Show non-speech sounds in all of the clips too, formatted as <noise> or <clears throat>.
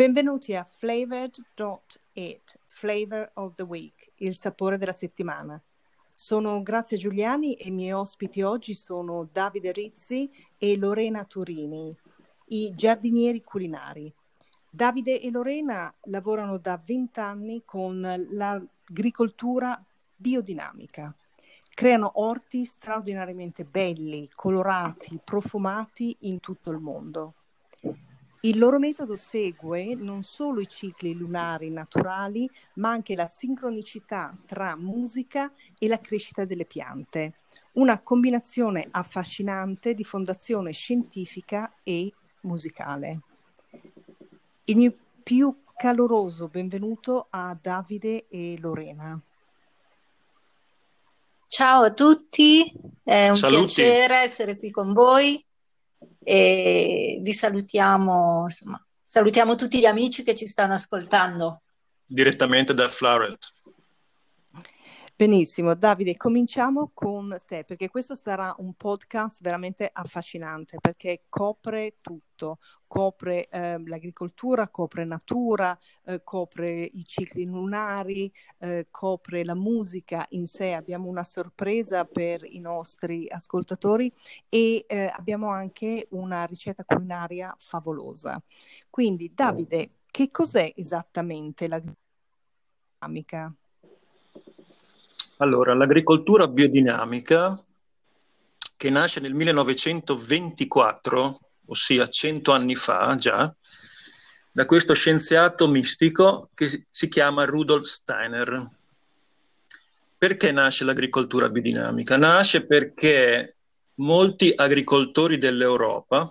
Benvenuti a Flavored.it, Flavor of the Week, il sapore della settimana. Sono Grazia Giuliani e i miei ospiti oggi sono Davide Rizzi e Lorena Turini, i giardinieri culinari. Davide e Lorena lavorano da vent'anni con l'agricoltura biodinamica. Creano orti straordinariamente belli, colorati, profumati in tutto il mondo. Il loro metodo segue non solo i cicli lunari naturali, ma anche la sincronicità tra musica e la crescita delle piante. Una combinazione affascinante di fondazione scientifica e musicale. Il mio più caloroso benvenuto a Davide e Lorena. Ciao a tutti, è un Saluti. piacere essere qui con voi e vi salutiamo, insomma, salutiamo tutti gli amici che ci stanno ascoltando. Direttamente da Florent. Benissimo, Davide, cominciamo con te perché questo sarà un podcast veramente affascinante perché copre tutto, copre eh, l'agricoltura, copre natura, eh, copre i cicli lunari, eh, copre la musica in sé. Abbiamo una sorpresa per i nostri ascoltatori e eh, abbiamo anche una ricetta culinaria favolosa. Quindi, Davide, che cos'è esattamente l'agricoltura? Allora, l'agricoltura biodinamica, che nasce nel 1924, ossia cento anni fa già, da questo scienziato mistico che si chiama Rudolf Steiner. Perché nasce l'agricoltura biodinamica? Nasce perché molti agricoltori dell'Europa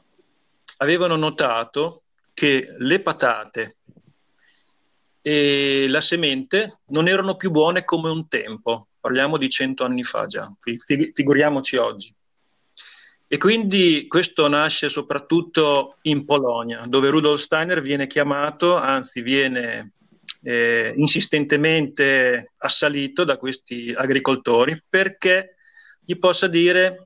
avevano notato che le patate e la semente non erano più buone come un tempo parliamo di cento anni fa già, figuriamoci oggi. E quindi questo nasce soprattutto in Polonia, dove Rudolf Steiner viene chiamato, anzi viene eh, insistentemente assalito da questi agricoltori perché gli possa dire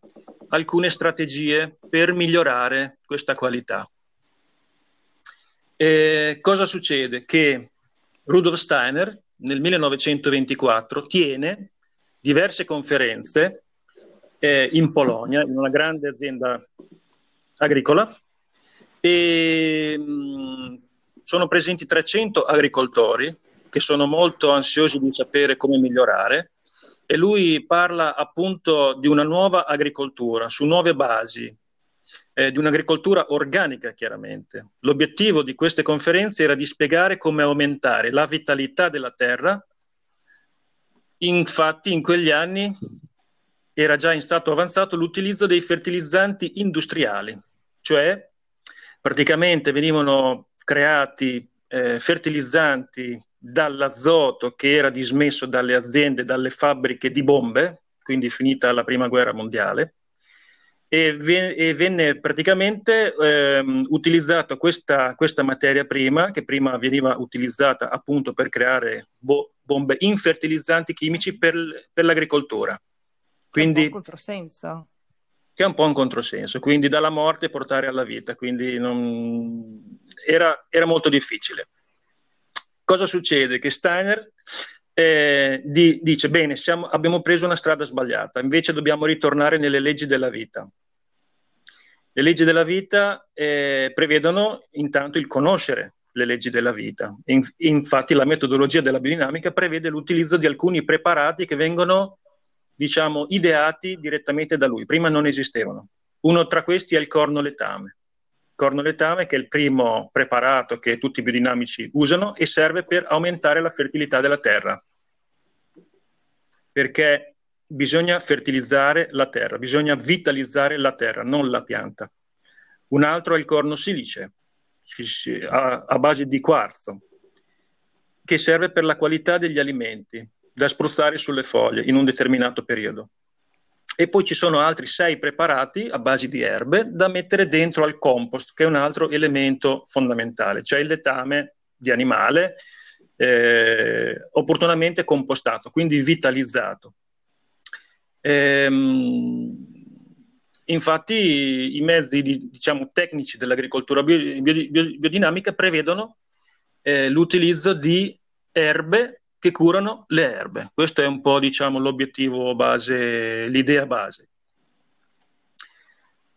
alcune strategie per migliorare questa qualità. E cosa succede? Che Rudolf Steiner nel 1924 tiene diverse conferenze eh, in Polonia, in una grande azienda agricola, e mh, mm, sono presenti 300 agricoltori che sono molto ansiosi di sapere come migliorare e lui parla appunto di una nuova agricoltura su nuove basi, eh, di un'agricoltura organica chiaramente. L'obiettivo di queste conferenze era di spiegare come aumentare la vitalità della terra Infatti in quegli anni era già in stato avanzato l'utilizzo dei fertilizzanti industriali, cioè praticamente venivano creati eh, fertilizzanti dall'azoto che era dismesso dalle aziende, dalle fabbriche di bombe, quindi finita la prima guerra mondiale, e, ve- e venne praticamente ehm, utilizzata questa, questa, materia prima, che prima veniva utilizzata appunto per creare bo- bombe infertilizzanti chimici per, per l'agricoltura. Quindi, che è un controsenso. Che è un po' un controsenso, quindi dalla morte portare alla vita, quindi non... era, era molto difficile. Cosa succede? Che Steiner eh, di, dice, bene, siamo, abbiamo preso una strada sbagliata, invece dobbiamo ritornare nelle leggi della vita. Le leggi della vita eh, prevedono intanto il conoscere le leggi della vita. In, infatti la metodologia della biodinamica prevede l'utilizzo di alcuni preparati che vengono, diciamo, ideati direttamente da lui. Prima non esistevano. Uno tra questi è il corno letame. Il corno letame che è il primo preparato che tutti i biodinamici usano e serve per aumentare la fertilità della terra. Perché bisogna fertilizzare la terra, bisogna vitalizzare la terra, non la pianta. Un altro è il corno silice, a, base di quarzo, che serve per la qualità degli alimenti da spruzzare sulle foglie in un determinato periodo. E poi ci sono altri sei preparati a base di erbe da mettere dentro al compost, che è un altro elemento fondamentale, cioè il letame di animale eh, opportunamente compostato, quindi vitalizzato. Ehm, infatti i mezzi di, diciamo, tecnici dell'agricoltura bio, bio, biodinamica prevedono eh, l'utilizzo di erbe che curano le erbe. Questo è un po' diciamo, l'obiettivo base, l'idea base.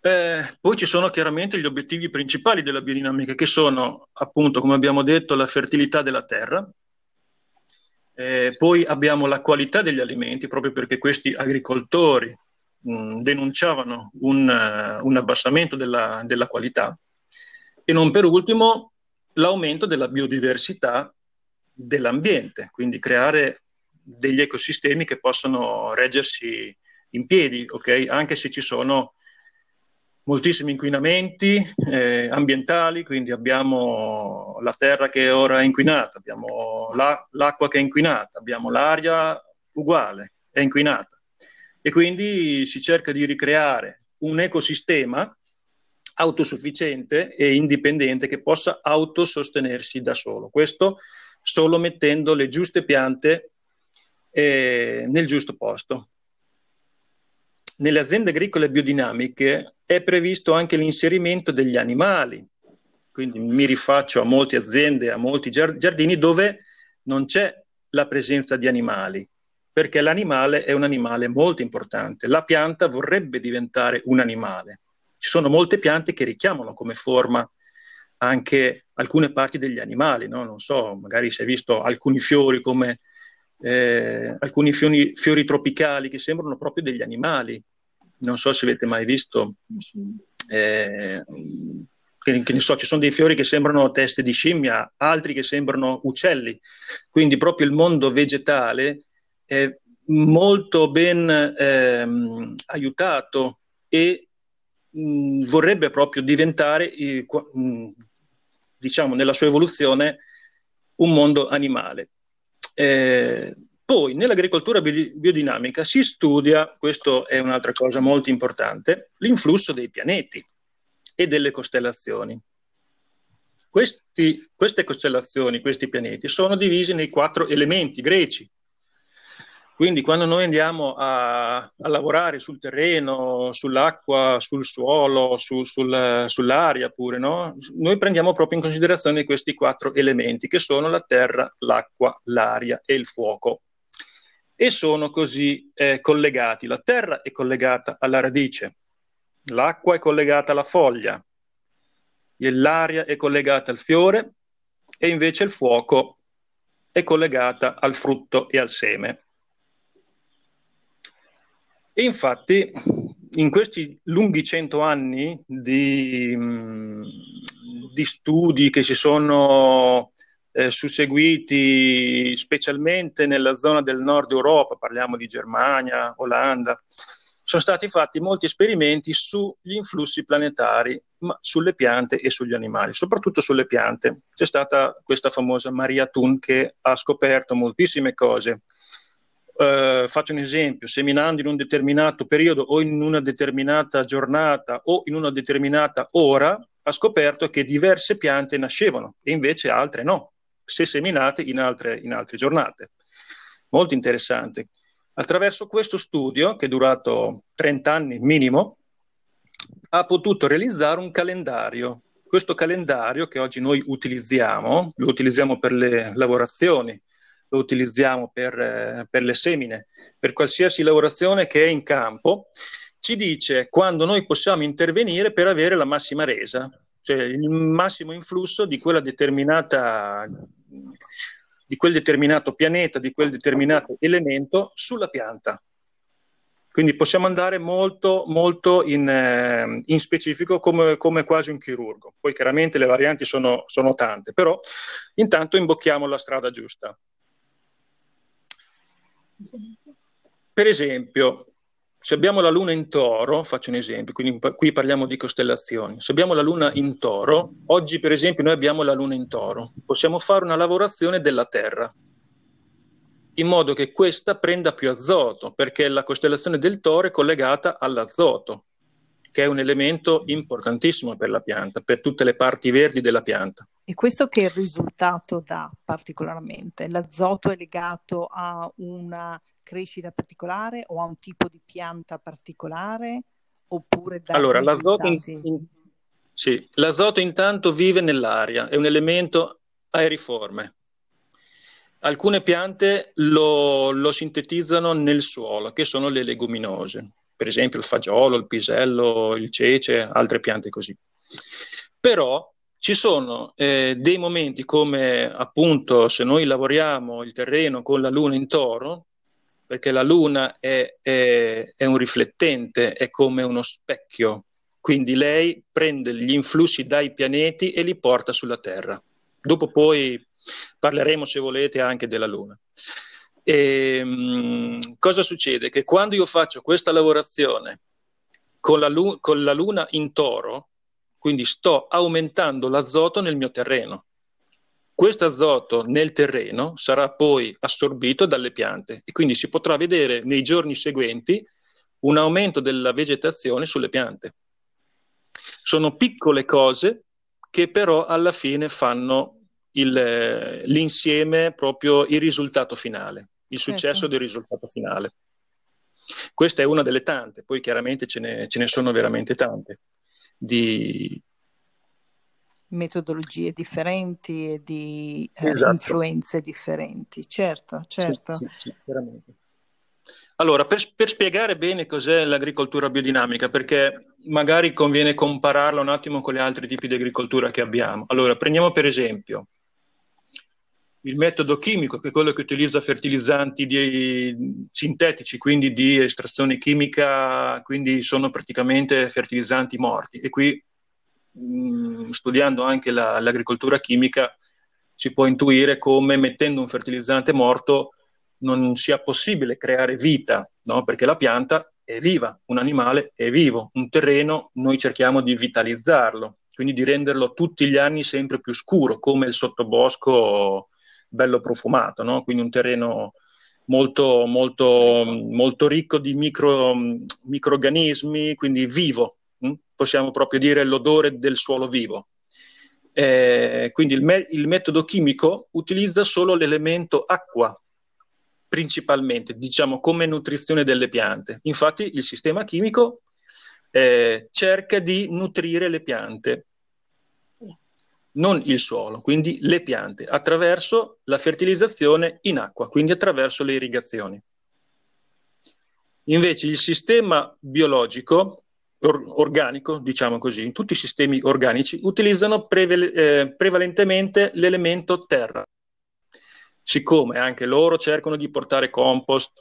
Eh, poi ci sono chiaramente gli obiettivi principali della biodinamica, che sono appunto, come abbiamo detto, la fertilità della terra. Eh, poi abbiamo la qualità degli alimenti, proprio perché questi agricoltori mh, denunciavano un, uh, un abbassamento della, della qualità. E non per ultimo l'aumento della biodiversità dell'ambiente, quindi creare degli ecosistemi che possano reggersi in piedi, okay? anche se ci sono moltissimi inquinamenti eh, ambientali, quindi abbiamo la terra che è ora inquinata, abbiamo la, l'acqua che è inquinata, abbiamo l'aria uguale, è inquinata. E quindi si cerca di ricreare un ecosistema autosufficiente e indipendente che possa autosostenersi da solo. Questo solo mettendo le giuste piante eh, nel giusto posto. Nelle aziende agricole biodinamiche è previsto anche l'inserimento degli animali, quindi mi rifaccio a molte aziende, a molti giardini dove non c'è la presenza di animali, perché l'animale è un animale molto importante. La pianta vorrebbe diventare un animale. Ci sono molte piante che richiamano come forma anche alcune parti degli animali, no? non so, magari si è visto alcuni fiori come eh, alcuni fiori, fiori, tropicali che sembrano proprio degli animali. Non so se avete mai visto, eh, che, ne so, ci sono dei fiori che sembrano teste di scimmia, altri che sembrano uccelli. Quindi proprio il mondo vegetale è molto ben eh, aiutato e mh, vorrebbe proprio diventare, eh, mh, diciamo, nella sua evoluzione, un mondo animale. Eh, poi nell'agricoltura biodinamica si studia, questo è un'altra cosa molto importante, l'influsso dei pianeti e delle costellazioni. Questi, queste costellazioni, questi pianeti, sono divisi nei quattro elementi greci, quindi quando noi andiamo a, a lavorare sul terreno, sull'acqua, sul suolo, su, sul, sull'aria pure, no? noi prendiamo proprio in considerazione questi quattro elementi che sono la terra, l'acqua, l'aria e il fuoco. E sono così eh, collegati. La terra è collegata alla radice, l'acqua è collegata alla foglia, l'aria è collegata al fiore e invece il fuoco è collegata al frutto e al seme. E infatti in questi lunghi cento anni di, mm, di studi che si sono eh, susseguiti specialmente nella zona del nord Europa, parliamo di Germania, Olanda, sono stati fatti molti esperimenti sugli influssi planetari, ma sulle piante e sugli animali, soprattutto sulle piante. C'è stata questa famosa Maria Thun che ha scoperto moltissime cose. Eh, faccio un esempio, seminando in un determinato periodo o in una determinata giornata o in una determinata ora, ha scoperto che diverse piante nascevano e invece altre no, se seminate in altre, in altre giornate. Molto interessante. Attraverso questo studio, che è durato 30 anni minimo, ha potuto realizzare un calendario. Questo calendario che oggi noi utilizziamo, lo utilizziamo per le lavorazioni, lo utilizziamo per, eh, per le semine, per qualsiasi lavorazione che è in campo, ci dice quando noi possiamo intervenire per avere la massima resa, cioè il massimo influsso di quella determinata di quel determinato pianeta, di quel determinato elemento sulla pianta. Quindi possiamo andare molto, molto in, eh, in specifico come, come, quasi un chirurgo. Poi chiaramente le varianti sono, sono tante, però intanto imbocchiamo la strada giusta. Per esempio, se abbiamo la Luna in toro, faccio un esempio, quindi qui parliamo di costellazioni, se abbiamo la Luna in toro, oggi per esempio noi abbiamo la Luna in toro, possiamo fare una lavorazione della Terra, in modo che questa prenda più azoto, perché la costellazione del toro è collegata all'azoto, che è un elemento importantissimo per la pianta, per tutte le parti verdi della pianta. E questo che risultato dà particolarmente? L'azoto è legato a una crescita particolare o a un tipo di pianta particolare? Oppure da allora, l'azoto, in, in, sì, l'azoto intanto vive nell'aria, è un elemento aeriforme. Alcune piante lo, lo sintetizzano nel suolo, che sono le leguminose, per esempio il fagiolo, il pisello, il cece, altre piante così. Però ci sono eh, dei momenti come appunto se noi lavoriamo il terreno con la luna in toro, perché la luna è, è, è un riflettente, è come uno specchio, quindi lei prende gli influssi dai pianeti e li porta sulla Terra. Dopo poi parleremo, se volete, anche della Luna. E, mh, cosa succede? Che quando io faccio questa lavorazione con la, con la Luna in toro, quindi sto aumentando l'azoto nel mio terreno. Questo azoto nel terreno sarà poi assorbito dalle piante e quindi si potrà vedere nei giorni seguenti un aumento della vegetazione sulle piante. Sono piccole cose che però alla fine fanno il, l'insieme, proprio il risultato finale, il successo certo. del risultato finale. Questa è una delle tante, poi chiaramente ce ne, ce ne sono veramente tante di metodologie differenti e di eh, esatto. influenze differenti. Certo, certo. Sì, sì, sì, veramente. Allora, per, per, spiegare bene cos'è l'agricoltura biodinamica, perché magari conviene compararla un attimo con gli altri tipi di agricoltura che abbiamo. Allora, prendiamo per esempio il metodo chimico, che è quello che utilizza fertilizzanti di, sintetici, quindi di estrazione chimica, quindi sono praticamente fertilizzanti morti. E qui, mm, studiando anche la, l'agricoltura chimica, si può intuire come mettendo un fertilizzante morto non sia possibile creare vita, no? perché la pianta è viva, un animale è vivo, un terreno noi cerchiamo di vitalizzarlo, quindi di renderlo tutti gli anni sempre più scuro, come il sottobosco bello profumato, no? quindi un terreno molto, molto, molto ricco di micro, microorganismi, quindi vivo, hm? possiamo proprio dire l'odore del suolo vivo. Eh, quindi il, me- il metodo chimico utilizza solo l'elemento acqua principalmente, diciamo come nutrizione delle piante. Infatti il sistema chimico eh, cerca di nutrire le piante non il suolo, quindi le piante, attraverso la fertilizzazione in acqua, quindi attraverso le irrigazioni. Invece il sistema biologico, or- organico, diciamo così, tutti i sistemi organici utilizzano prevale- eh, prevalentemente l'elemento terra. Siccome anche loro cercano di portare compost,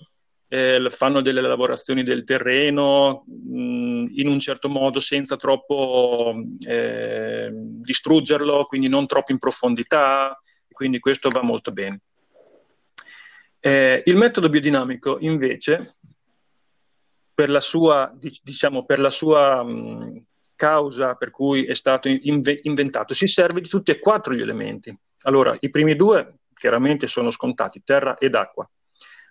eh, fanno delle lavorazioni del terreno mh, in un certo modo senza troppo eh, distruggerlo, quindi non troppo in profondità, quindi questo va molto bene. Eh, il metodo biodinamico invece, per la sua, diciamo, per la sua mh, mm, causa per cui è stato inve- inventato, si serve di tutti e quattro gli elementi. Allora, i primi due chiaramente sono scontati, terra ed acqua.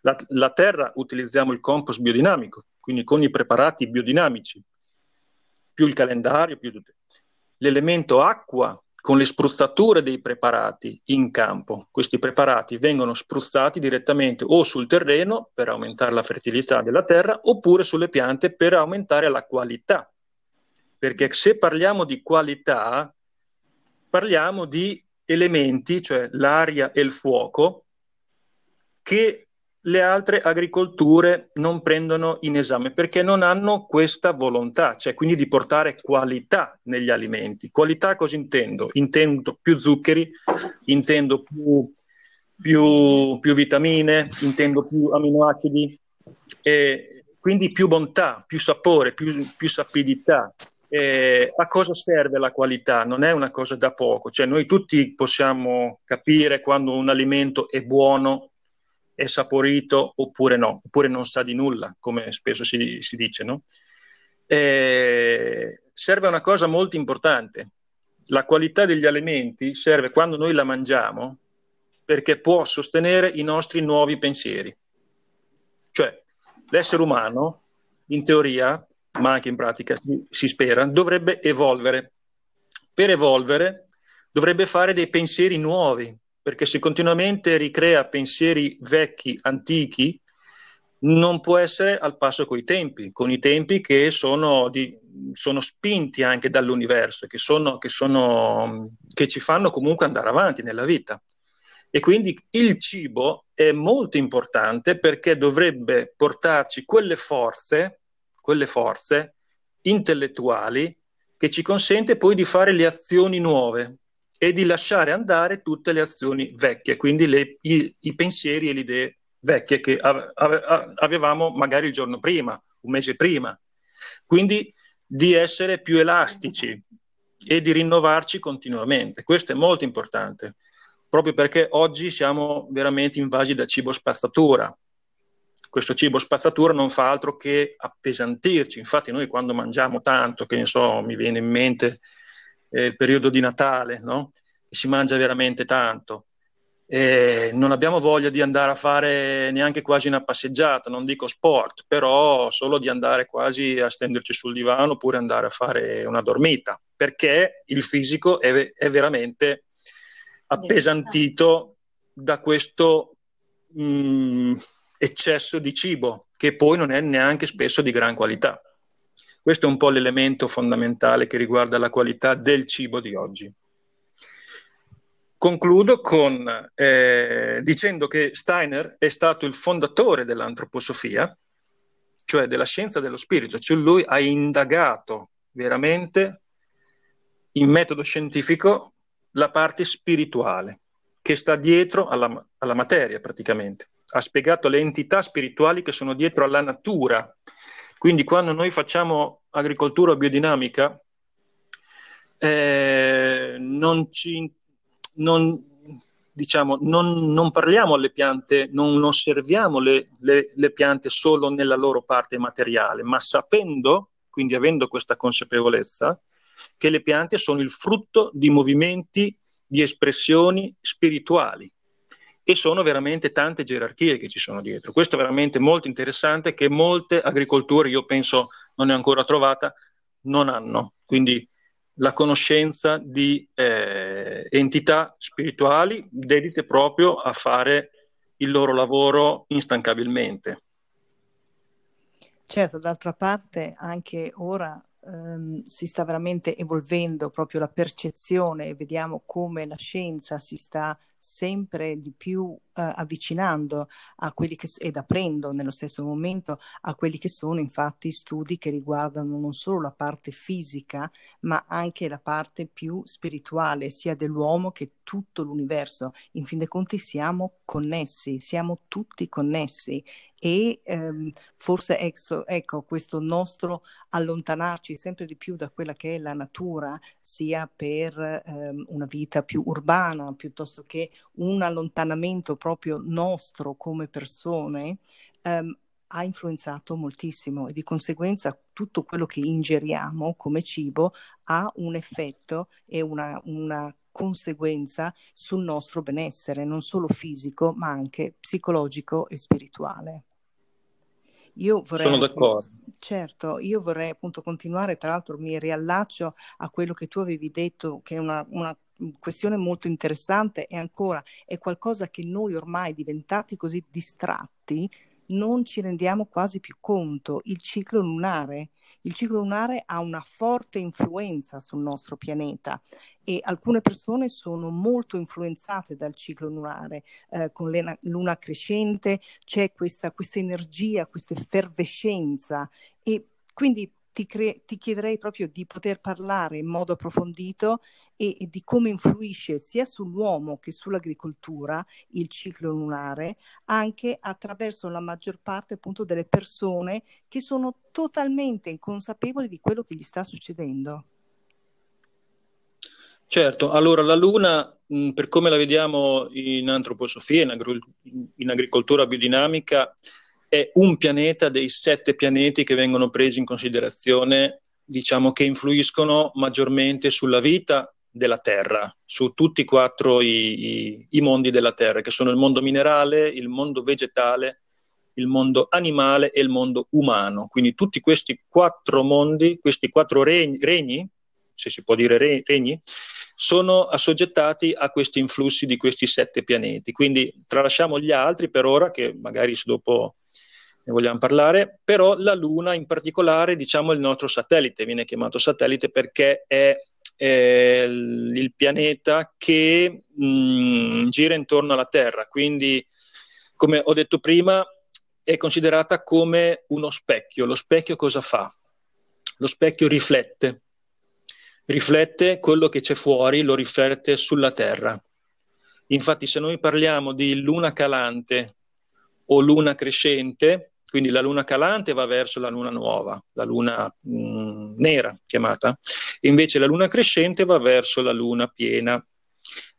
La, la terra utilizziamo il compost biodinamico, quindi con i preparati biodinamici, più il calendario, più tutto. L'elemento acqua con le spruzzature dei preparati in campo. Questi preparati vengono spruzzati direttamente o sul terreno per aumentare la fertilità della terra oppure sulle piante per aumentare la qualità. Perché se parliamo di qualità, parliamo di elementi, cioè l'aria e il fuoco, che le altre agricolture non prendono in esame perché non hanno questa volontà, cioè quindi di portare qualità negli alimenti. Qualità cosa intendo? Intendo più zuccheri, intendo più, più, più vitamine, intendo più aminoacidi, e quindi più bontà, più sapore, più, più sapidità. Eh, a cosa serve la qualità? Non è una cosa da poco, cioè noi tutti possiamo capire quando un alimento è buono è saporito oppure no, oppure non sa di nulla, come spesso si, si dice. No? Eh, serve una cosa molto importante. La qualità degli alimenti serve quando noi la mangiamo perché può sostenere i nostri nuovi pensieri. Cioè, l'essere umano, in teoria, ma anche in pratica si, si spera, dovrebbe evolvere. Per evolvere dovrebbe fare dei pensieri nuovi, perché se continuamente ricrea pensieri vecchi, antichi, non può essere al passo coi tempi, con i tempi che sono di, sono spinti anche dall'universo, che, sono, che, sono, che ci fanno comunque andare avanti nella vita. E quindi il cibo è molto importante perché dovrebbe portarci quelle forze, quelle forze intellettuali che ci consente poi di fare le azioni nuove e di lasciare andare tutte le azioni vecchie, quindi le, i, i, pensieri e le idee vecchie che avevamo magari il giorno prima, un mese prima. Quindi di essere più elastici e di rinnovarci continuamente. Questo è molto importante, proprio perché oggi siamo veramente invasi da cibo spazzatura. Questo cibo spazzatura non fa altro che appesantirci. Infatti noi quando mangiamo tanto, che ne so, mi viene in mente eh, il periodo di Natale, no? si mangia veramente tanto, e non abbiamo voglia di andare a fare neanche quasi una passeggiata, non dico sport, però solo di andare quasi a stenderci sul divano oppure andare a fare una dormita, perché il fisico è, è veramente appesantito da questo mh, mm, eccesso di cibo, che poi non è neanche spesso di gran qualità. Questo è un po' l'elemento fondamentale che riguarda la qualità del cibo di oggi. Concludo con, eh, dicendo che Steiner è stato il fondatore dell'antroposofia, cioè della scienza dello spirito, cioè lui ha indagato veramente in metodo scientifico la parte spirituale che sta dietro alla, alla materia praticamente. Ha spiegato le entità spirituali che sono dietro alla natura. Quindi quando noi facciamo agricoltura biodinamica, eh, non ci non, diciamo, non, non, parliamo alle piante, non osserviamo le, le, le, piante solo nella loro parte materiale, ma sapendo, quindi avendo questa consapevolezza, che le piante sono il frutto di movimenti, di espressioni spirituali e sono veramente tante gerarchie che ci sono dietro. Questo è veramente molto interessante che molte agricolture, io penso non è ancora trovata, non hanno. Quindi la conoscenza di eh, entità spirituali dedite proprio a fare il loro lavoro instancabilmente. Certo, d'altra parte anche ora ehm, si sta veramente evolvendo proprio la percezione vediamo come la scienza si sta sempre di più eh, avvicinando a quelli che, ed aprendo nello stesso momento a quelli che sono infatti studi che riguardano non solo la parte fisica, ma anche la parte più spirituale, sia dell'uomo che tutto l'universo. In fin dei conti siamo connessi, siamo tutti connessi e ehm, forse ecco, ecco, questo nostro allontanarci sempre di più da quella che è la natura, sia per ehm, una vita più urbana piuttosto che un allontanamento proprio nostro come persone, ehm, ha influenzato moltissimo e di conseguenza tutto quello che ingeriamo come cibo ha un effetto e una, una conseguenza sul nostro benessere, non solo fisico, ma anche psicologico e spirituale. Io vorrei, Sono d'accordo. Certo, io vorrei appunto continuare, tra l'altro mi riallaccio a quello che tu avevi detto, che è una, una questione molto interessante e ancora è qualcosa che noi ormai diventati così distratti non ci rendiamo quasi più conto. Il ciclo lunare. Il ciclo lunare ha una forte influenza sul nostro pianeta e alcune persone sono molto influenzate dal ciclo lunare. Eh, con la luna crescente c'è questa, questa energia, questa effervescenza e quindi ti, cre- ti, chiederei proprio di poter parlare in modo approfondito e, e, di come influisce sia sull'uomo che sull'agricoltura il ciclo lunare, anche attraverso la maggior parte appunto delle persone che sono totalmente inconsapevoli di quello che gli sta succedendo. Certo, allora la Luna, mh, per come la vediamo in antroposofia, in, agri- in agricoltura biodinamica, è un pianeta dei sette pianeti che vengono presi in considerazione, diciamo che influiscono maggiormente sulla vita della Terra, su tutti e quattro i, i, i mondi della Terra, che sono il mondo minerale, il mondo vegetale, il mondo animale e il mondo umano. Quindi tutti questi quattro mondi, questi quattro regni, regni se si può dire regni, sono assoggettati a questi influssi di questi sette pianeti. Quindi tralasciamo gli altri per ora, che magari se dopo ne vogliamo parlare, però la Luna in particolare, diciamo il nostro satellite, viene chiamato satellite perché è eh, il pianeta che mh, gira intorno alla Terra, quindi come ho detto prima è considerata come uno specchio. Lo specchio cosa fa? Lo specchio riflette, riflette quello che c'è fuori, lo riflette sulla Terra. Infatti se noi parliamo di luna calante o luna crescente, quindi la luna calante va verso la luna nuova, la luna mh, mm, nera chiamata, invece la luna crescente va verso la luna piena.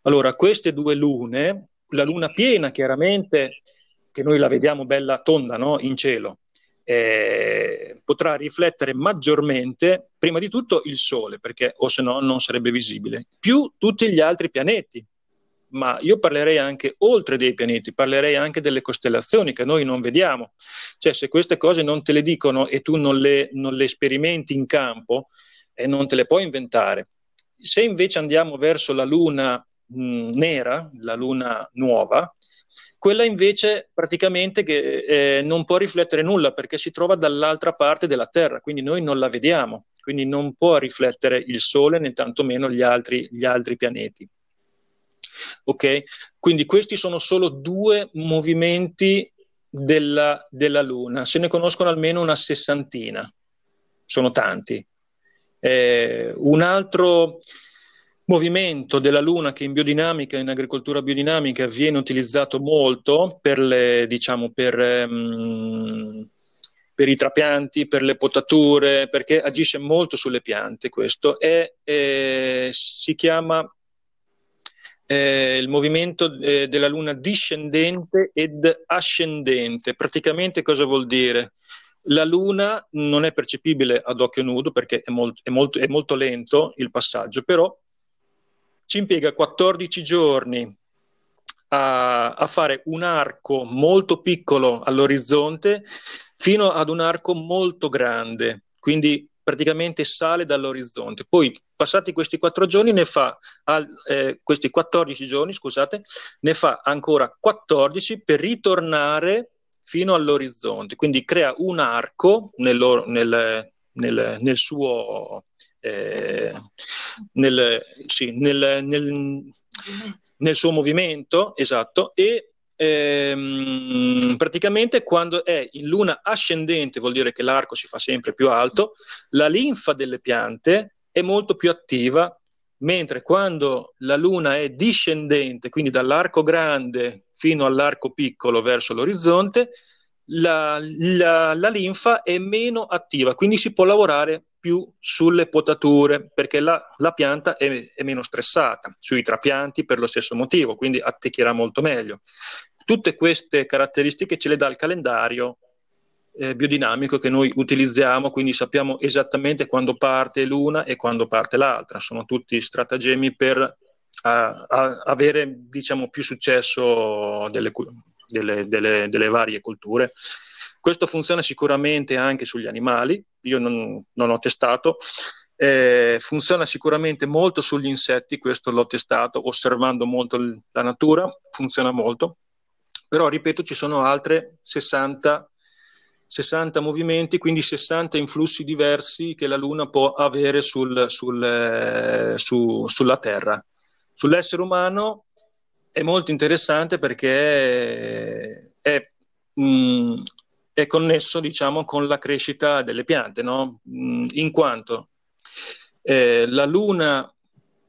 Allora, queste due lune, la luna piena chiaramente, che noi la vediamo bella tonda no? in cielo, eh, potrà riflettere maggiormente, prima di tutto, il Sole, perché o se no non sarebbe visibile, più tutti gli altri pianeti, ma io parlerei anche oltre dei pianeti, parlerei anche delle costellazioni che noi non vediamo. Cioè, se queste cose non te le dicono e tu non le, non le sperimenti in campo, eh, non te le puoi inventare. Se invece andiamo verso la luna mh, nera, la luna nuova, quella invece praticamente che, eh, non può riflettere nulla perché si trova dall'altra parte della Terra, quindi noi non la vediamo, quindi non può riflettere il Sole né tantomeno gli altri, gli altri pianeti. Ok? Quindi questi sono solo due movimenti della, della Luna, se ne conoscono almeno una sessantina, sono tanti. Eh, un altro movimento della Luna che in biodinamica, in agricoltura biodinamica, viene utilizzato molto per, le, diciamo, per, um, per i trapianti, per le potature, perché agisce molto sulle piante questo, è, eh, si chiama eh, il movimento eh, della Luna discendente ed ascendente. Praticamente cosa vuol dire? La Luna non è percepibile ad occhio nudo perché è, molt- è, molto, è molto lento il passaggio, però ci impiega 14 giorni a, a, fare un arco molto piccolo all'orizzonte fino ad un arco molto grande. Quindi praticamente sale dall'orizzonte. Poi, passati questi quattro giorni, ne fa, eh, questi 14 giorni, scusate, ne fa ancora 14 per ritornare fino all'orizzonte. Quindi crea un arco nel, nel, nel, nel suo... Eh, sì, nel suo movimento, esatto, e ehm, praticamente quando è in luna ascendente, vuol dire che l'arco si fa sempre più alto, la linfa delle piante è molto più attiva, mentre quando la luna è discendente, quindi dall'arco grande fino all'arco piccolo verso l'orizzonte, la, la, la linfa è meno attiva, quindi si può lavorare più sulle potature perché la, la pianta è, è, meno stressata, sui trapianti per lo stesso motivo, quindi attecchirà molto meglio. Tutte queste caratteristiche ce le dà il calendario eh, biodinamico che noi utilizziamo, quindi sappiamo esattamente quando parte l'una e quando parte l'altra. Sono tutti stratagemmi per a, a avere diciamo, più successo delle, delle, delle, delle varie culture. Questo funziona sicuramente anche sugli animali, io non, non ho testato, eh, funziona sicuramente molto sugli insetti, questo l'ho testato osservando molto la natura, funziona molto, però ripeto ci sono altre 60, 60 movimenti, quindi 60 influssi diversi che la Luna può avere sul, sul, eh, su, sulla Terra. Sull'essere umano è molto interessante perché è, mh, mm, è connesso diciamo, con la crescita delle piante, no? Mm, in quanto eh, la luna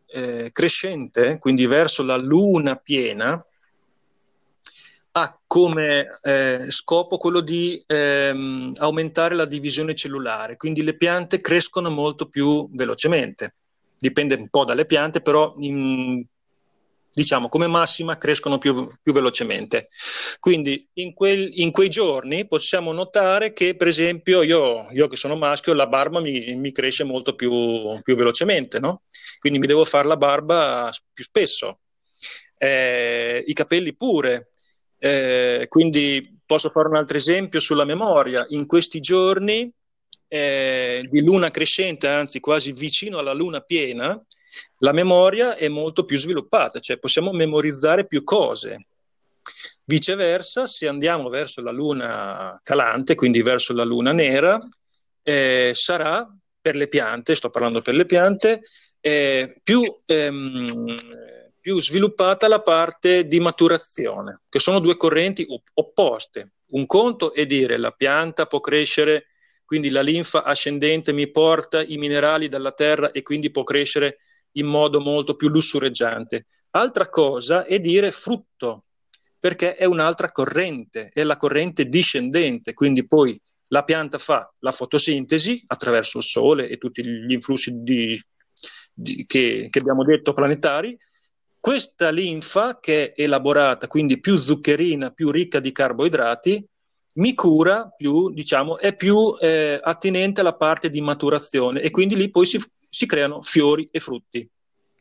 eh, crescente, quindi verso la luna piena, ha come eh, scopo quello di ehm, aumentare la divisione cellulare, quindi le piante crescono molto più velocemente. Dipende un po' dalle piante, però in diciamo come massima crescono più, più velocemente. Quindi in, quel, in, quei giorni possiamo notare che per esempio io, io che sono maschio la barba mi, mi cresce molto più, più velocemente, no? quindi mi devo fare la barba più spesso. Eh, I capelli pure, eh, quindi posso fare un altro esempio sulla memoria. In questi giorni eh, di luna crescente, anzi quasi vicino alla luna piena, la memoria è molto più sviluppata, cioè possiamo memorizzare più cose. Viceversa, se andiamo verso la luna calante, quindi verso la luna nera, eh, sarà per le piante, sto parlando per le piante, eh, più, ehm, più sviluppata la parte di maturazione, che sono due correnti opposte. Un conto è dire la pianta può crescere, quindi la linfa ascendente mi porta i minerali dalla terra e quindi può crescere in modo molto più lussureggiante. Altra cosa è dire frutto, perché è un'altra corrente, è la corrente discendente, quindi poi la pianta fa la fotosintesi attraverso il sole e tutti gli influssi di, di, che, che abbiamo detto planetari, questa linfa che è elaborata, quindi più zuccherina, più ricca di carboidrati, mi cura più, diciamo, è più eh, attinente alla parte di maturazione e quindi lì poi si, si creano fiori e frutti.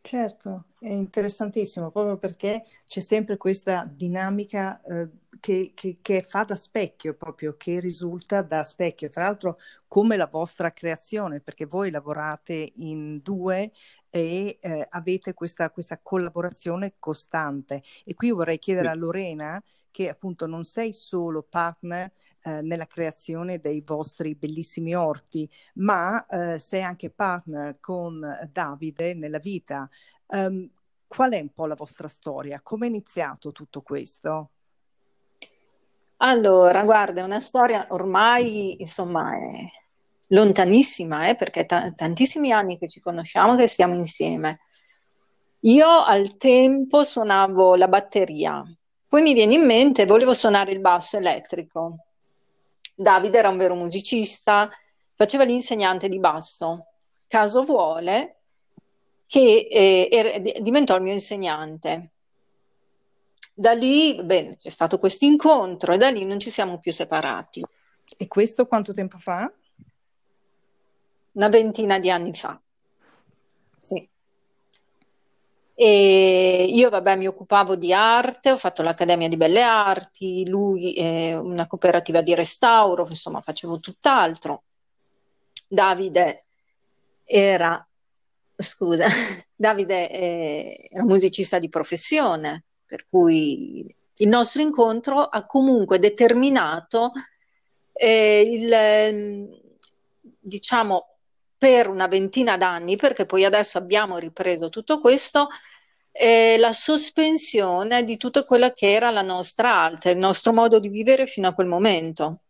Certo, è interessantissimo proprio perché c'è sempre questa dinamica eh, che, che, che, fa da specchio, proprio che risulta da specchio. Tra l'altro, come la vostra creazione, perché voi lavorate in due e eh, avete questa, questa, collaborazione costante. E qui vorrei chiedere sì. a Lorena che appunto non sei solo partner eh, nella creazione dei vostri bellissimi orti, ma eh, sei anche partner con Davide nella vita. Um, qual è un po' la vostra storia? Come è iniziato tutto questo? Allora, guarda, è una storia ormai, insomma, è lontanissima, eh, perché t- tantissimi anni che ci conosciamo, che stiamo insieme. Io al tempo suonavo la batteria, poi mi viene in mente, volevo suonare il basso elettrico. Davide era un vero musicista, faceva l'insegnante di basso. Caso vuole che eh, er- diventò il mio insegnante. Da lì, bene, c'è stato questo incontro e da lì non ci siamo più separati. E questo quanto tempo fa? Una ventina di anni fa. Sì. E io, vabbè, mi occupavo di arte, ho fatto l'Accademia di Belle Arti, lui eh, una cooperativa di restauro, insomma, facevo tutt'altro. Davide era, scusa, <laughs> Davide eh, era musicista di professione, per cui il nostro incontro ha comunque determinato eh, il, diciamo, per una ventina d'anni, perché poi adesso abbiamo ripreso tutto questo, eh, la sospensione di tutto quello che era la nostra arte, il nostro modo di vivere fino a quel momento.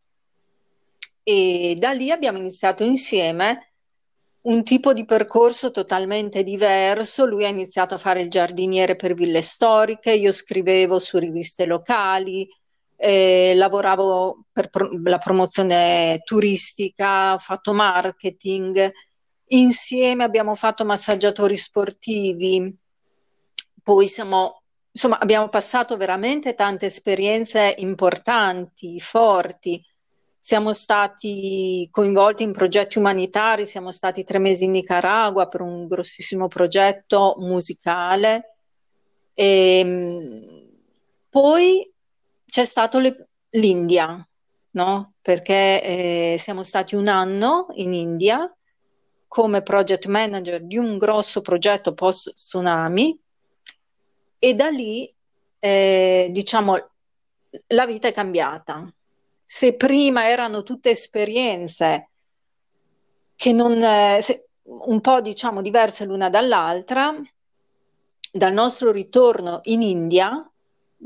E da lì abbiamo iniziato insieme un tipo di percorso totalmente diverso. Lui ha iniziato a fare il giardiniere per ville storiche, io scrivevo su riviste locali, eh, lavoravo per pro- la promozione turistica, ho fatto marketing, insieme abbiamo fatto massaggiatori sportivi, poi siamo, insomma, abbiamo passato veramente tante esperienze importanti, forti. Siamo stati coinvolti in progetti umanitari, siamo stati tre mesi in Nicaragua per un grossissimo progetto musicale. E, ehm, poi c'è stato le, l'India, no? perché eh, siamo stati un anno in India come project manager di un grosso progetto post tsunami e da lì eh, diciamo la vita è cambiata. Se prima erano tutte esperienze che non eh, se, un po' diciamo diverse l'una dall'altra, dal nostro ritorno in India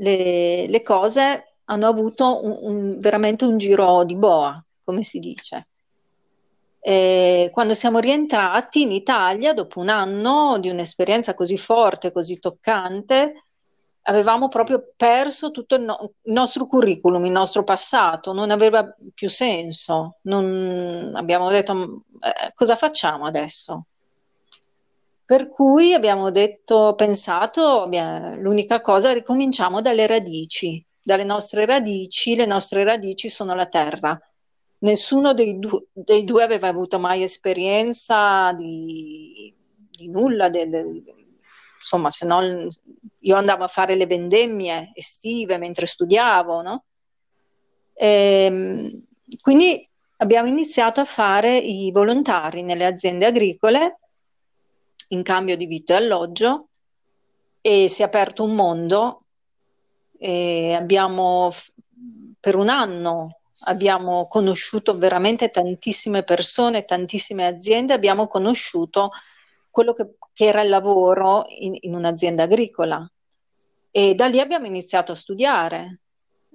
le, le cose hanno avuto un, un, veramente un giro di boa, come si dice. E quando siamo rientrati in Italia, dopo un anno di un'esperienza così forte, così toccante, avevamo proprio perso tutto il, no- il, nostro curriculum, il nostro passato, non aveva più senso. Non... Abbiamo detto eh, cosa facciamo adesso? Per cui abbiamo detto, pensato, l'unica cosa, ricominciamo dalle radici, dalle nostre radici, le nostre radici sono la terra. Nessuno dei, du- dei due aveva avuto mai esperienza di, di nulla, de, de, insomma, se no io andavo a fare le vendemmie estive mentre studiavo, no? E, ehm, quindi abbiamo iniziato a fare i volontari nelle aziende agricole in cambio di vitto e alloggio e si è aperto un mondo e abbiamo per un anno abbiamo conosciuto veramente tantissime persone, tantissime aziende, abbiamo conosciuto quello che, che era il lavoro in, in, un'azienda agricola e da lì abbiamo iniziato a studiare.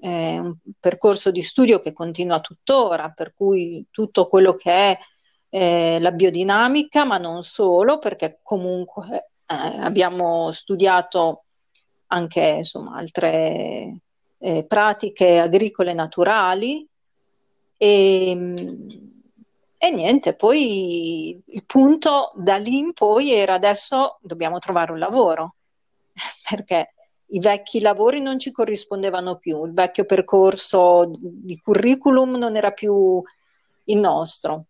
Eh, un percorso di studio che continua tuttora, per cui tutto quello che è eh, la biodinamica, ma non solo, perché comunque eh, abbiamo studiato anche insomma, altre eh, pratiche agricole naturali e, e niente, poi il punto da lì in poi era adesso dobbiamo trovare un lavoro, <laughs> perché i vecchi lavori non ci corrispondevano più, il vecchio percorso di curriculum non era più il nostro.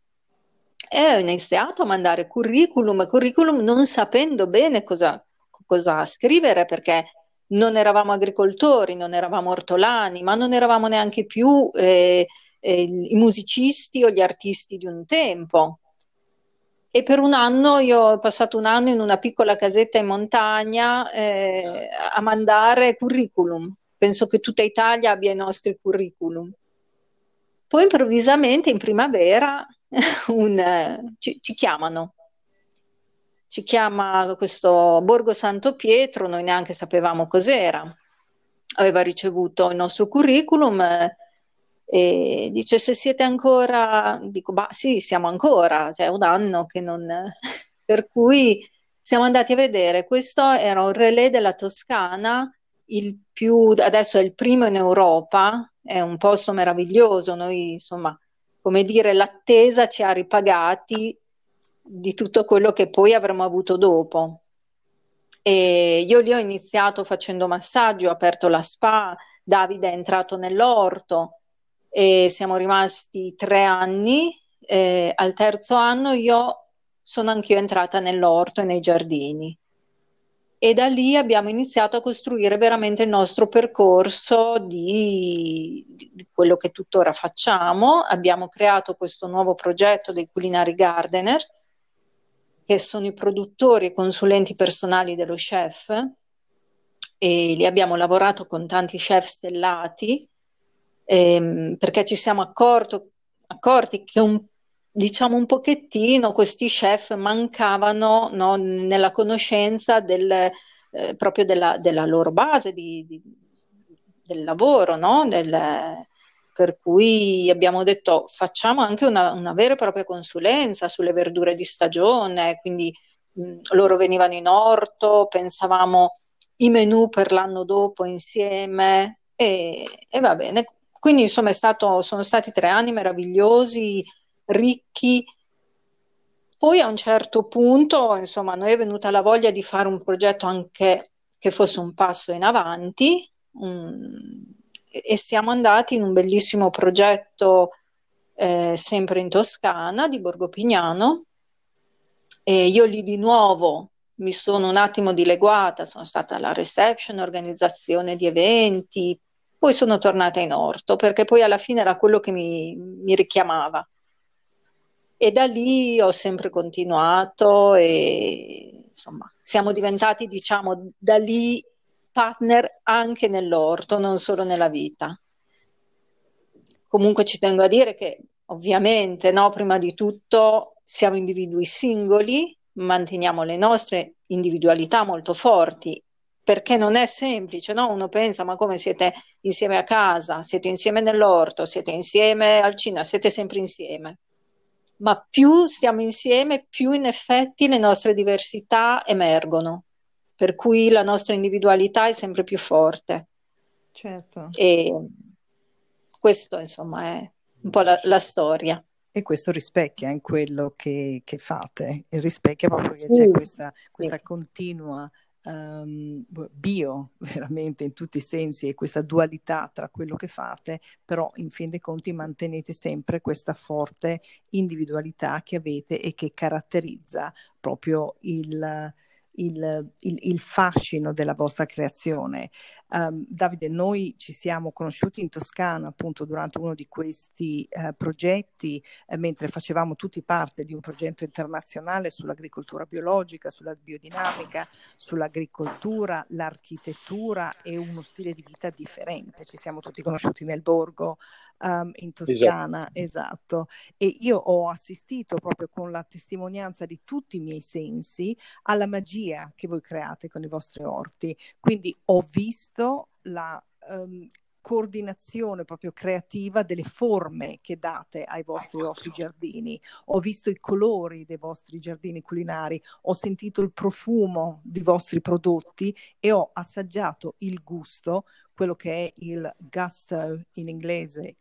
E ho iniziato a mandare curriculum, curriculum non sapendo bene cosa, cosa scrivere perché non eravamo agricoltori, non eravamo ortolani, ma non eravamo neanche più eh, eh, i musicisti o gli artisti di un tempo. E per un anno io ho passato un anno in una piccola casetta in montagna eh, a mandare curriculum. Penso che tutta Italia abbia i nostri curriculum. Poi improvvisamente in primavera <laughs> un, ci, ci chiamano. Ci chiama questo Borgo Santo Pietro, noi neanche sapevamo cos'era, aveva ricevuto il nostro curriculum eh, e dice se siete ancora, dico bah sì siamo ancora, cioè un anno che non... <laughs> per cui siamo andati a vedere, questo era un relè della Toscana, il più, adesso è il primo in Europa, è un posto meraviglioso, noi insomma, come dire, l'attesa ci ha ripagati di tutto quello che poi avremmo avuto dopo. E io lì ho iniziato facendo massaggio, ho aperto la spa, Davide è entrato nell'orto e siamo rimasti tre anni. Al terzo anno io sono anch'io entrata nell'orto e nei giardini. E da lì abbiamo iniziato a costruire veramente il nostro percorso di, di quello che tuttora facciamo. Abbiamo creato questo nuovo progetto dei Culinary Gardener, che sono i produttori e consulenti personali dello chef e lì abbiamo lavorato con tanti chef stellati ehm, perché ci siamo accorto, accorti che un, diciamo un pochettino questi chef mancavano no, nella conoscenza del, eh, proprio della, della, loro base di, di, del lavoro, no? del, per cui abbiamo detto facciamo anche una, una vera e propria consulenza sulle verdure di stagione, quindi mh, loro venivano in orto, pensavamo i menù per l'anno dopo insieme e, e va bene. Quindi insomma stato, sono stati tre anni meravigliosi, ricchi. Poi a un certo punto, insomma, noi è venuta la voglia di fare un progetto anche che fosse un passo in avanti, un, e siamo andati in un bellissimo progetto eh, sempre in Toscana di Borgo Pignano e io lì di nuovo mi sono un attimo dileguata, sono stata alla reception, organizzazione di eventi, poi sono tornata in orto perché poi alla fine era quello che mi, mi richiamava. E da lì ho sempre continuato e insomma siamo diventati diciamo da lì partner anche nell'orto, non solo nella vita. Comunque ci tengo a dire che ovviamente, no, prima di tutto siamo individui singoli, manteniamo le nostre individualità molto forti perché non è semplice, no? Uno pensa, ma come siete insieme a casa, siete insieme nell'orto, siete insieme al cinema, siete sempre insieme. Ma più stiamo insieme, più in effetti le nostre diversità emergono per cui la nostra individualità è sempre più forte. Certo. E questo, insomma, è un po' la, la storia. E questo rispecchia in quello che, che fate, e rispecchia proprio che sì, c'è questa, questa sì. continua um, bio, <laughs> veramente in tutti i sensi, e questa dualità tra quello che fate, però in fin dei conti mantenete sempre questa forte individualità che avete e che caratterizza proprio il, il, il, il fascino della vostra creazione. Um, Davide, noi ci siamo conosciuti in Toscana appunto durante uno di questi uh, progetti, eh, mentre facevamo tutti parte di un progetto internazionale sull'agricoltura biologica, sulla biodinamica, sull'agricoltura, l'architettura e uno stile di vita differente. Ci siamo tutti conosciuti nel borgo um, in esatto. Toscana, esatto. esatto. E io ho assistito proprio con la testimonianza di tutti i miei sensi alla magia che voi create con i vostri orti. Quindi ho visto la um, coordinazione proprio creativa delle forme che date ai vostri orti giardini. Ho visto i colori dei vostri giardini culinari, ho sentito il profumo dei vostri prodotti e ho assaggiato il gusto, quello che è il gusto in inglese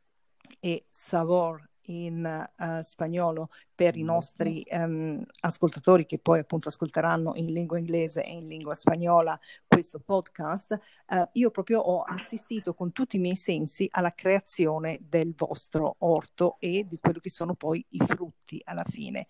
e Savor in uh, spagnolo per i nostri um, ascoltatori che poi appunto ascolteranno in lingua inglese e in lingua spagnola questo podcast, uh, io proprio ho assistito con tutti i miei sensi alla creazione del vostro orto e di quello che sono poi i frutti alla fine.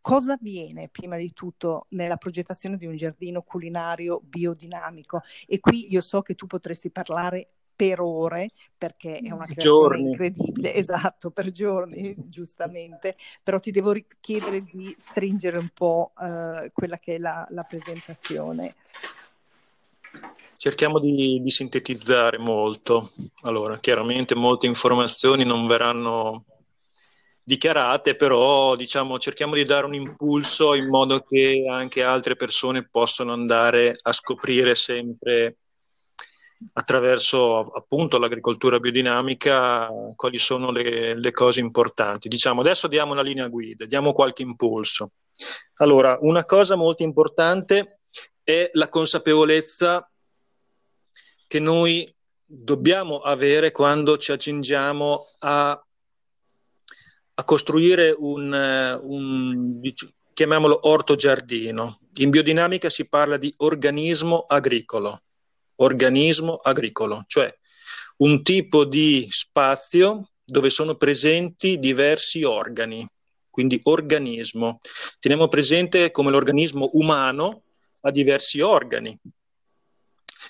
Cosa avviene prima di tutto nella progettazione di un giardino culinario biodinamico? E qui io so che tu potresti parlare per ore perché è una creazione incredibile, <laughs> esatto, per giorni, giustamente, però ti devo chiedere di stringere un po' uh, quella che è la, la presentazione. Cerchiamo di, di, sintetizzare molto. Allora, chiaramente molte informazioni non verranno dichiarate, però diciamo cerchiamo di dare un impulso in modo che anche altre persone possano andare a scoprire sempre attraverso appunto l'agricoltura biodinamica quali sono le, le, cose importanti. Diciamo, adesso diamo una linea guida, diamo qualche impulso. Allora, una cosa molto importante è la consapevolezza che noi dobbiamo avere quando ci accingiamo a, a costruire un, un chiamiamolo orto giardino. In biodinamica si parla di organismo agricolo organismo agricolo, cioè un tipo di spazio dove sono presenti diversi organi, quindi organismo. Teniamo presente come l'organismo umano ha diversi organi.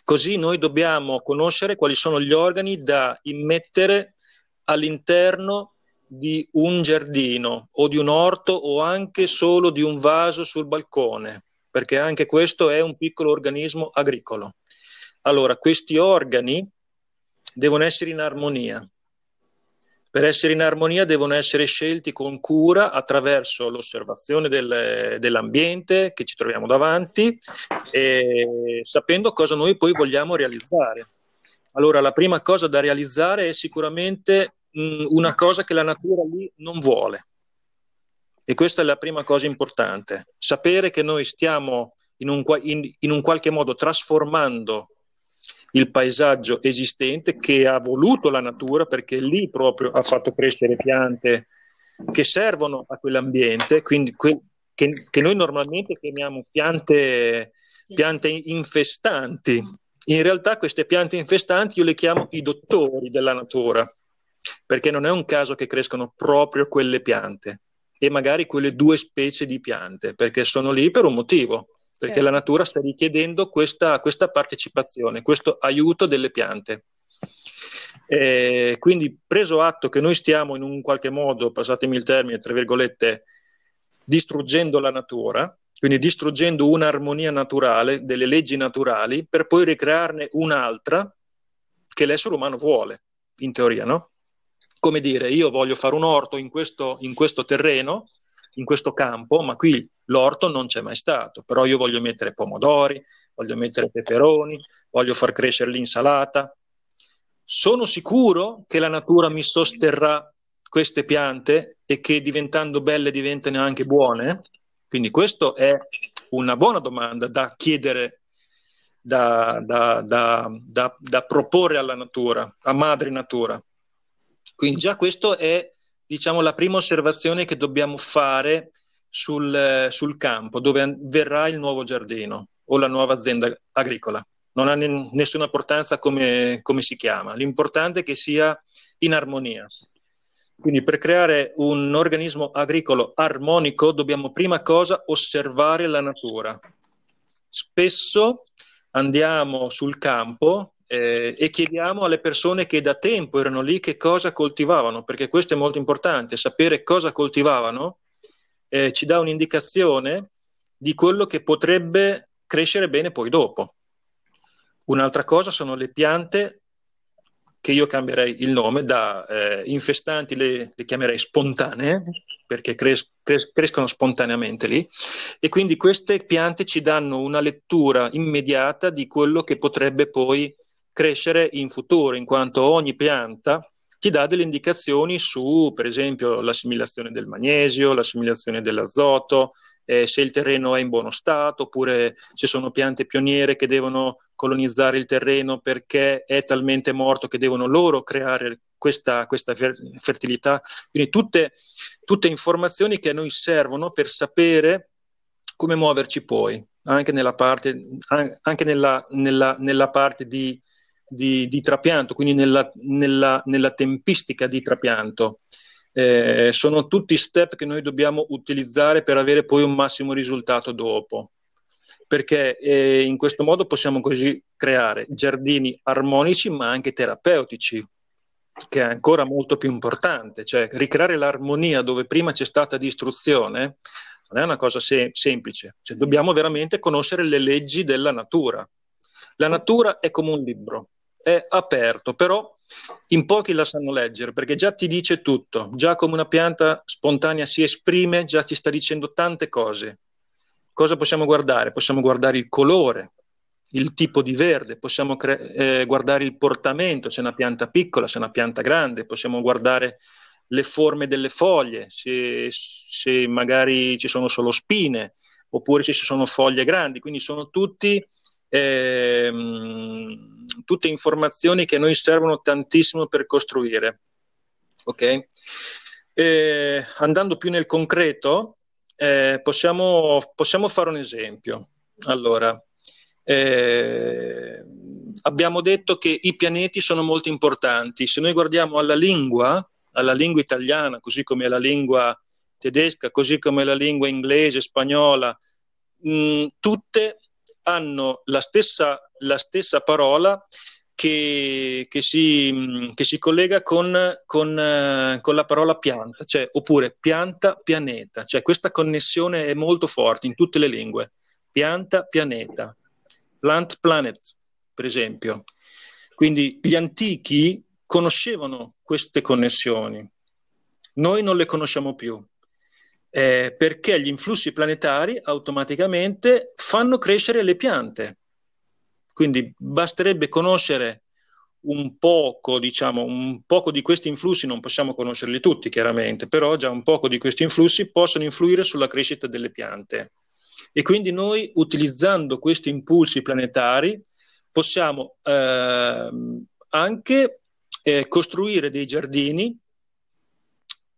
Così noi dobbiamo conoscere quali sono gli organi da immettere all'interno di un giardino o di un orto o anche solo di un vaso sul balcone, perché anche questo è un piccolo organismo agricolo. Allora, questi organi devono essere in armonia. Per essere in armonia devono essere scelti con cura attraverso l'osservazione del, dell'ambiente che ci troviamo davanti e sapendo cosa noi poi vogliamo realizzare. Allora, la prima cosa da realizzare è sicuramente mh, una cosa che la natura lì non vuole. E questa è la prima cosa importante, sapere che noi stiamo in un, in, in un qualche modo trasformando il paesaggio esistente che ha voluto la natura perché lì proprio ha fatto crescere piante che servono a quell'ambiente, quindi que- che, che, noi normalmente chiamiamo piante, piante infestanti. In realtà queste piante infestanti io le chiamo i dottori della natura, perché non è un caso che crescono proprio quelle piante e magari quelle due specie di piante, perché sono lì per un motivo perché certo. la natura sta richiedendo questa, questa, partecipazione, questo aiuto delle piante. E quindi preso atto che noi stiamo in un qualche modo, passatemi il termine, tra virgolette, distruggendo la natura, quindi distruggendo un'armonia naturale, delle leggi naturali, per poi ricrearne un'altra che l'essere umano vuole, in teoria, no? Come dire, io voglio fare un orto in questo, in questo terreno, in questo campo, ma qui l'orto non c'è mai stato, però io voglio mettere pomodori, voglio mettere peperoni, voglio far crescere l'insalata. Sono sicuro che la natura mi sosterrà queste piante e che diventando belle diventano anche buone? Quindi questa è una buona domanda da chiedere, da, da, da, da, proporre alla natura, a madre natura. Quindi già questo è diciamo, la prima osservazione che dobbiamo fare sul, sul campo dove verrà il nuovo giardino o la nuova azienda agricola. Non ha nessuna importanza come, come si chiama, l'importante è che sia in armonia. Quindi per creare un organismo agricolo armonico dobbiamo prima cosa osservare la natura. Spesso andiamo sul campo eh, e chiediamo alle persone che da tempo erano lì che cosa coltivavano, perché questo è molto importante, sapere cosa coltivavano eh, ci dà un'indicazione di quello che potrebbe crescere bene poi dopo. Un'altra cosa sono le piante che io cambierei il nome da eh, infestanti, le, le, chiamerei spontanee, perché cres- cres- crescono spontaneamente lì, e quindi queste piante ci danno una lettura immediata di quello che potrebbe poi crescere in futuro, in quanto ogni pianta ti dà delle indicazioni su, per esempio, l'assimilazione del magnesio, l'assimilazione dell'azoto, eh, se il terreno è in buono stato, oppure se sono piante pioniere che devono colonizzare il terreno perché è talmente morto che devono loro creare questa, questa fertilità. Quindi tutte, tutte informazioni che a noi servono per sapere come muoverci poi, anche nella parte, anche nella, nella, nella parte di, di, di, trapianto, quindi nella, nella, nella tempistica di trapianto. Eh, sono tutti step che noi dobbiamo utilizzare per avere poi un massimo risultato dopo. Perché eh, in questo modo possiamo così creare giardini armonici ma anche terapeutici che è ancora molto più importante, cioè ricreare l'armonia dove prima c'è stata distruzione non è una cosa se- semplice, cioè, dobbiamo veramente conoscere le leggi della natura. La natura è come un libro, è aperto, però in pochi la sanno leggere perché già ti dice tutto, già come una pianta spontanea si esprime, già ti sta dicendo tante cose. Cosa possiamo guardare? Possiamo guardare il colore, il tipo di verde, possiamo cre- eh, guardare il portamento, se è una pianta piccola, se è una pianta grande, possiamo guardare le forme delle foglie, se, se magari ci sono solo spine oppure se ci sono foglie grandi, quindi sono tutti ehm, tutte informazioni che noi servono tantissimo per costruire. Ok? Eh, andando più nel concreto, eh, possiamo, possiamo, fare un esempio. Allora, eh, abbiamo detto che i pianeti sono molto importanti. Se noi guardiamo alla lingua, alla lingua italiana, così come alla lingua tedesca, così come alla lingua inglese, spagnola, mh, tutte hanno la stessa, la stessa parola che, che, si, che, si, collega con, con, uh, con, la parola pianta, cioè, oppure pianta, pianeta, cioè questa connessione è molto forte in tutte le lingue. Pianta, pianeta, plant, planet, per esempio. Quindi gli antichi conoscevano queste connessioni, noi non le conosciamo più eh, perché gli influssi planetari automaticamente fanno crescere le piante. Quindi basterebbe conoscere un poco, diciamo, un poco di questi influssi, non possiamo conoscerli tutti chiaramente, però già un poco di questi influssi possono influire sulla crescita delle piante. E quindi noi, utilizzando questi impulsi planetari, possiamo eh, anche eh, costruire dei giardini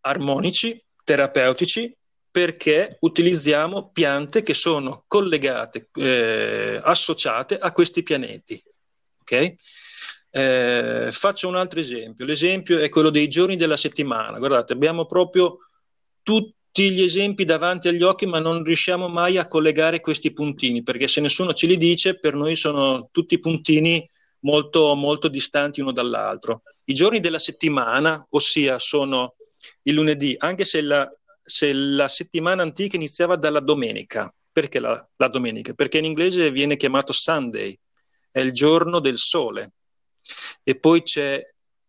armonici, terapeutici, perché utilizziamo piante che sono collegate, eh, associate a questi pianeti. Okay? Eh, faccio un altro esempio. L'esempio è quello dei giorni della settimana. Guardate, abbiamo proprio tutti gli esempi davanti agli occhi, ma non riusciamo mai a collegare questi puntini, perché se nessuno ce li dice, per noi sono tutti puntini molto, molto distanti uno dall'altro. I giorni della settimana, ossia sono il lunedì, anche se la, se la settimana antica iniziava dalla domenica. Perché la, la, domenica? Perché in inglese viene chiamato Sunday, è il giorno del sole. E poi c'è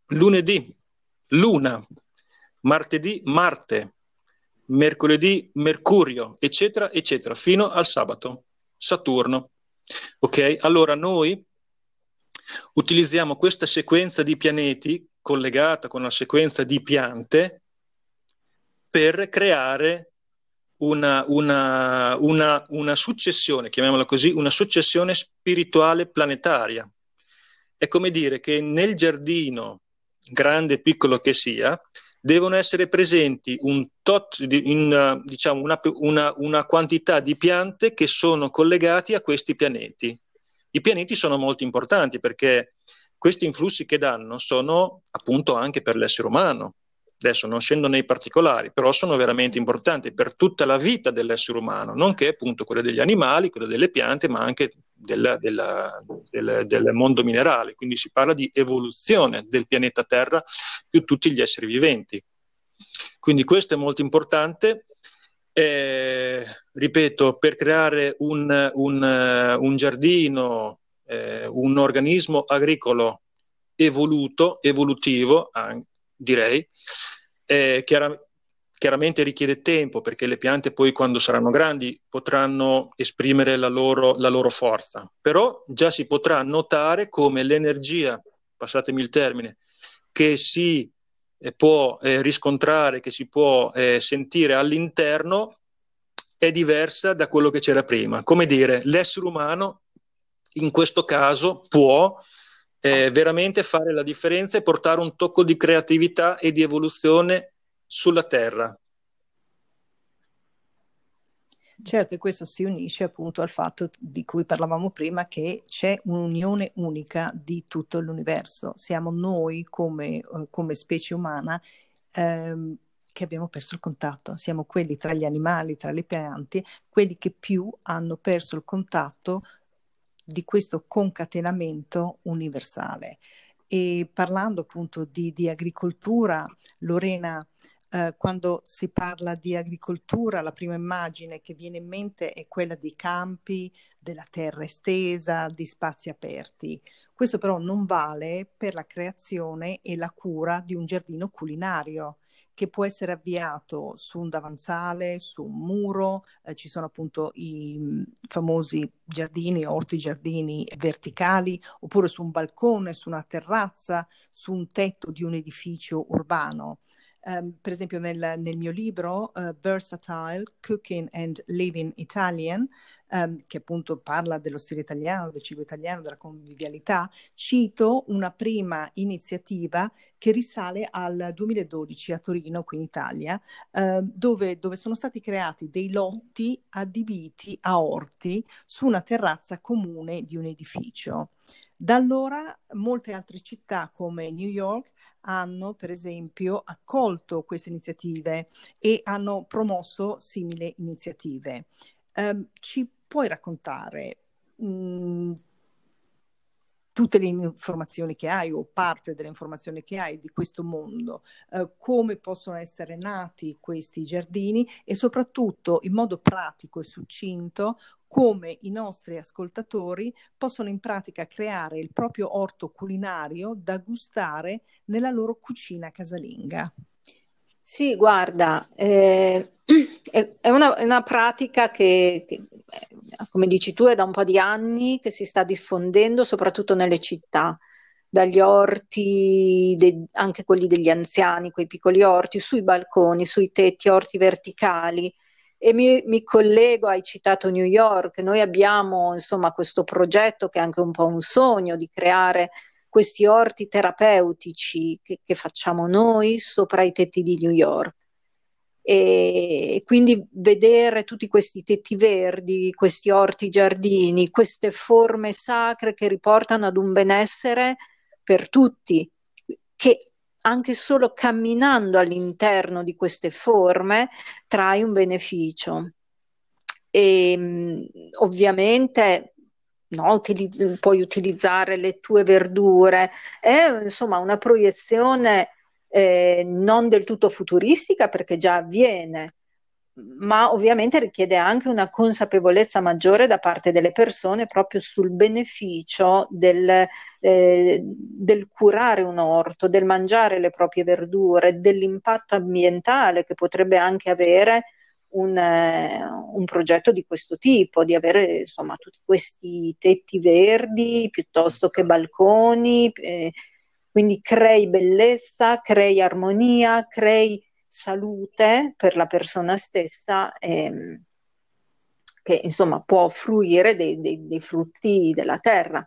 lunedì, luna, martedì, Marte, mercoledì, Mercurio, eccetera, eccetera, fino al sabato, Saturno. Ok? Allora noi utilizziamo questa sequenza di pianeti collegata con la sequenza di piante per creare una, una, una, una successione, chiamiamola così, una successione spirituale planetaria. È come dire che nel giardino, grande e piccolo che sia, devono essere presenti un tot, in, diciamo una, una, una, quantità di piante che sono collegati a questi pianeti. I pianeti sono molto importanti perché questi influssi che danno sono appunto anche per l'essere umano. Adesso non scendo nei particolari, però sono veramente importanti per tutta la vita dell'essere umano, nonché appunto quelle degli animali, quelle delle piante, ma anche del, del, del, del, mondo minerale, quindi si parla di evoluzione del pianeta Terra più tutti gli esseri viventi. Quindi questo è molto importante. Eh, ripeto, per creare un, un, un giardino, eh, un organismo agricolo evoluto, evolutivo, eh, direi, chiaramente Chiaramente richiede tempo perché le piante poi quando saranno grandi potranno esprimere la loro, la loro forza, però già si potrà notare come l'energia, passatemi il termine, che si eh, può eh, riscontrare, che si può eh, sentire all'interno è diversa da quello che c'era prima. Come dire, l'essere umano in questo caso può eh, veramente fare la differenza e portare un tocco di creatività e di evoluzione sulla Terra. Certo, e questo si unisce appunto al fatto di cui parlavamo prima, che c'è un'unione unica di tutto l'universo. Siamo noi come, eh, come specie umana ehm, che abbiamo perso il contatto. Siamo quelli tra gli animali, tra le piante, quelli che più hanno perso il contatto di questo concatenamento universale. E parlando appunto di, di agricoltura, Lorena eh, quando si parla di agricoltura, la prima immagine che viene in mente è quella di campi, della terra estesa, di spazi aperti. Questo però non vale per la creazione e la cura di un giardino culinario che può essere avviato su un davanzale, su un muro, eh, ci sono appunto i mh, famosi giardini, orti giardini verticali, oppure su un balcone, su una terrazza, su un tetto di un edificio urbano. Um, per esempio nel, nel mio libro uh, Versatile, Cooking and Living Italian, um, che appunto parla dello stile italiano, del cibo italiano, della convivialità, cito una prima iniziativa che risale al 2012 a Torino, qui in Italia, uh, dove, dove sono stati creati dei lotti adibiti a orti su una terrazza comune di un edificio. Da allora molte altre città come New York hanno per esempio accolto queste iniziative e hanno promosso simili iniziative. Um, ci puoi raccontare mm, tutte le informazioni che hai o parte delle informazioni che hai di questo mondo, eh, come possono essere nati questi giardini e soprattutto in modo pratico e succinto come i nostri ascoltatori possono in pratica creare il proprio orto culinario da gustare nella loro cucina casalinga. Sì, guarda, eh, <clears throat> è, una, è, una, pratica che, che, come dici tu, è da un po' di anni che si sta diffondendo soprattutto nelle città, dagli orti, de, anche quelli degli anziani, quei piccoli orti, sui balconi, sui tetti, orti verticali. E mi, mi collego, hai citato New York, noi abbiamo insomma questo progetto che è anche un po' un sogno di creare questi orti terapeutici che, che facciamo noi sopra i tetti di New York. E quindi vedere tutti questi tetti verdi, questi orti giardini, queste forme sacre che riportano ad un benessere per tutti, che anche solo camminando all'interno di queste forme trai un beneficio. E ovviamente no? Utilizz- puoi utilizzare le tue verdure, è insomma una proiezione eh, non del tutto futuristica perché già avviene, ma ovviamente richiede anche una consapevolezza maggiore da parte delle persone proprio sul beneficio del, eh, del, curare un orto, del mangiare le proprie verdure, dell'impatto ambientale che potrebbe anche avere un, eh, un, progetto di questo tipo, di avere insomma tutti questi tetti verdi piuttosto che balconi, eh, quindi crei bellezza, crei armonia, crei salute per la persona stessa ehm, che insomma può fruire dei, dei, dei frutti della terra.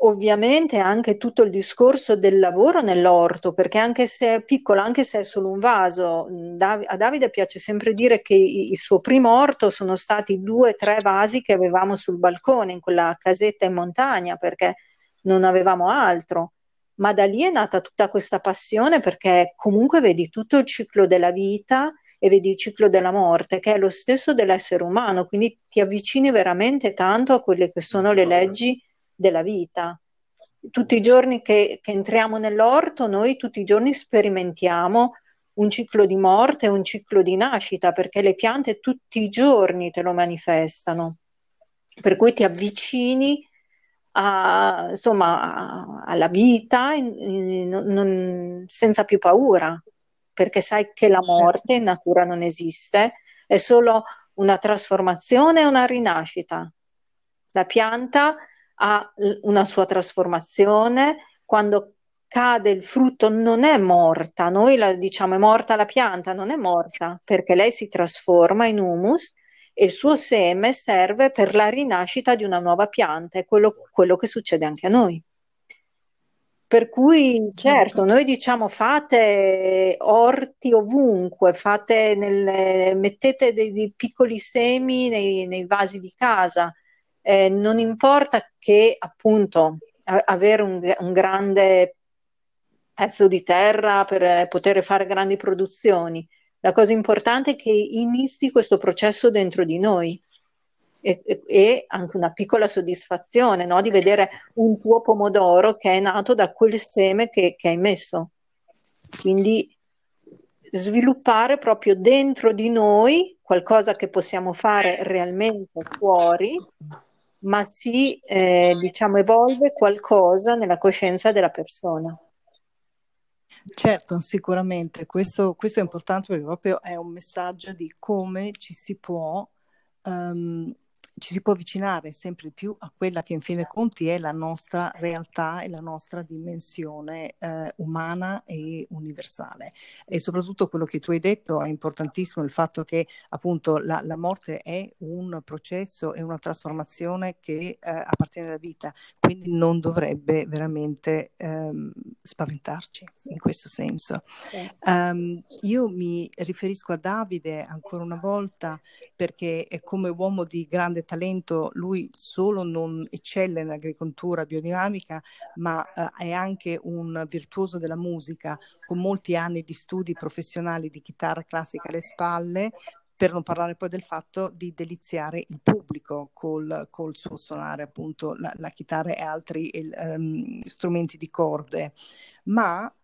Ovviamente anche tutto il discorso del lavoro nell'orto, perché anche se è piccolo, anche se è solo un vaso, Dav- a Davide piace sempre dire che il suo primo orto sono stati due o tre vasi che avevamo sul balcone in quella casetta in montagna, perché non avevamo altro. ma da lì è nata tutta questa passione perché comunque vedi tutto il ciclo della vita e vedi il ciclo della morte, che è lo stesso dell'essere umano, quindi ti avvicini veramente tanto a quelle che sono le leggi della vita. Tutti i giorni che, che entriamo nell'orto, noi tutti i giorni sperimentiamo un ciclo di morte e un ciclo di nascita, perché le piante tutti i giorni te lo manifestano. Per cui ti avvicini a, insomma, alla vita in, in, non, senza più paura, perché sai che la morte in natura non esiste, è solo una trasformazione e una rinascita. La pianta ha una sua trasformazione, quando cade il frutto non è morta, noi la diciamo è morta la pianta, non è morta perché lei si trasforma in humus e il suo seme serve per la rinascita di una nuova pianta, è quello, quello che succede anche a noi. Per cui, certo, noi diciamo fate orti ovunque, fate nel, mettete dei, dei, piccoli semi nei, nei vasi di casa, eh, non importa che appunto a, avere un, un grande pezzo di terra per poter fare grandi produzioni. La cosa importante è che inizi questo processo dentro di noi e, e, e anche una piccola soddisfazione no? di vedere un tuo pomodoro che è nato da quel seme che, che hai messo. Quindi sviluppare proprio dentro di noi qualcosa che possiamo fare realmente fuori, ma si eh, diciamo evolve qualcosa nella coscienza della persona. Certo, sicuramente, questo, questo, è importante perché proprio è un messaggio di come ci si può um, ci si può avvicinare sempre più a quella che in fin dei conti è la nostra realtà e la nostra dimensione eh, umana e universale. E soprattutto quello che tu hai detto è importantissimo, il fatto che appunto la, la morte è un processo, è una trasformazione che eh, appartiene alla vita, quindi non dovrebbe veramente ehm, spaventarci in questo senso. Um, io mi riferisco a Davide ancora una volta perché è come uomo di grande talento, lui solo non eccelle nell'agricoltura biodinamica, ma eh, è anche un virtuoso della musica, con molti anni di studi professionali di chitarra classica alle spalle, per non parlare poi del fatto di deliziare il pubblico col, col suo suonare appunto la, la chitarra e altri il, um, strumenti di corde. Ma,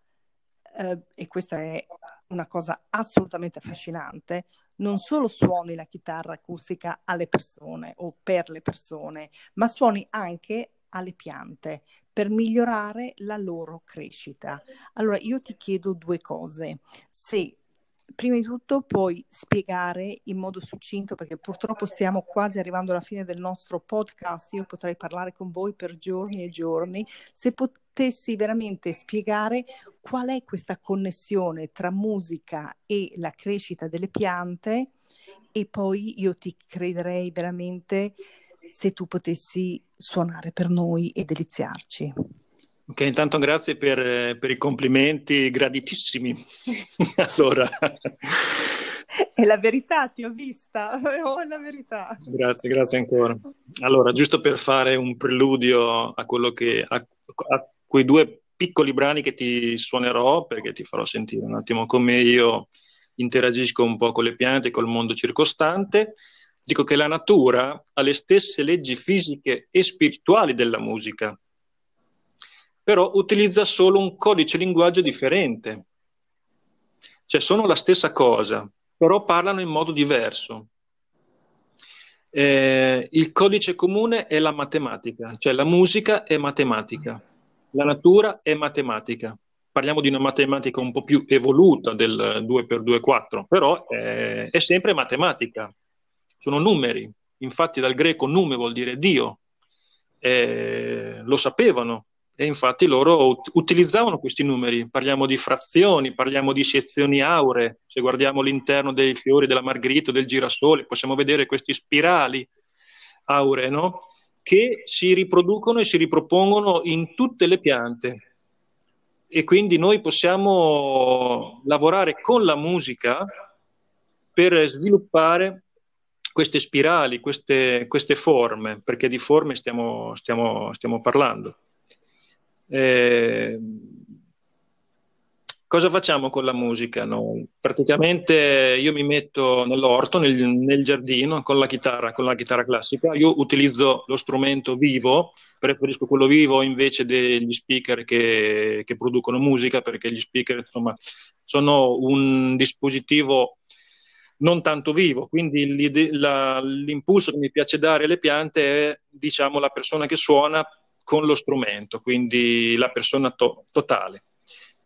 eh, e questa è una cosa assolutamente affascinante, non solo suoni la chitarra acustica alle persone o per le persone, ma suoni anche alle piante per migliorare la loro crescita. Allora io ti chiedo due cose. Se prima di tutto puoi spiegare in modo succinto, perché purtroppo stiamo quasi arrivando alla fine del nostro podcast, io potrei parlare con voi per giorni e giorni, se potessi veramente spiegare qual è questa connessione tra musica e la crescita delle piante e poi io ti crederei veramente se tu potessi suonare per noi e deliziarci. Ok, intanto grazie per, per i complimenti graditissimi. <laughs> allora. È la verità, ti ho vista, <laughs> oh, è la verità. Grazie, grazie ancora. Allora, giusto per fare un preludio a quello che a, a quei due piccoli brani che ti suonerò, perché ti farò sentire un attimo come io interagisco un po' con le piante col mondo circostante. Dico che la natura ha le stesse leggi fisiche e spirituali della musica però utilizza solo un codice linguaggio differente. Cioè sono la stessa cosa, però parlano in modo diverso. Eh, il codice comune è la matematica, cioè la musica è matematica, la natura è matematica. Parliamo di una matematica un po' più evoluta del 2x2 è 4, però è, è sempre matematica, sono numeri. Infatti dal greco nume vuol dire Dio, eh, lo sapevano e infatti loro ut- utilizzavano questi numeri, parliamo di frazioni, parliamo di sezioni auree, se guardiamo l'interno dei fiori della margherita del girasole possiamo vedere questi spirali auree, no? che si riproducono e si ripropongono in tutte le piante. E quindi noi possiamo lavorare con la musica per sviluppare queste spirali, queste, queste forme, perché di forme stiamo, stiamo, stiamo parlando. Eh, Cosa facciamo con la musica? Noi? Praticamente io mi metto nell'orto, nel, nel, giardino, con la chitarra, con la chitarra classica. Io utilizzo lo strumento vivo, preferisco quello vivo invece degli speaker che, che producono musica, perché gli speaker insomma, sono un dispositivo non tanto vivo, quindi l'impulso che mi piace dare alle piante è diciamo la persona che suona con lo strumento, quindi la persona to- totale.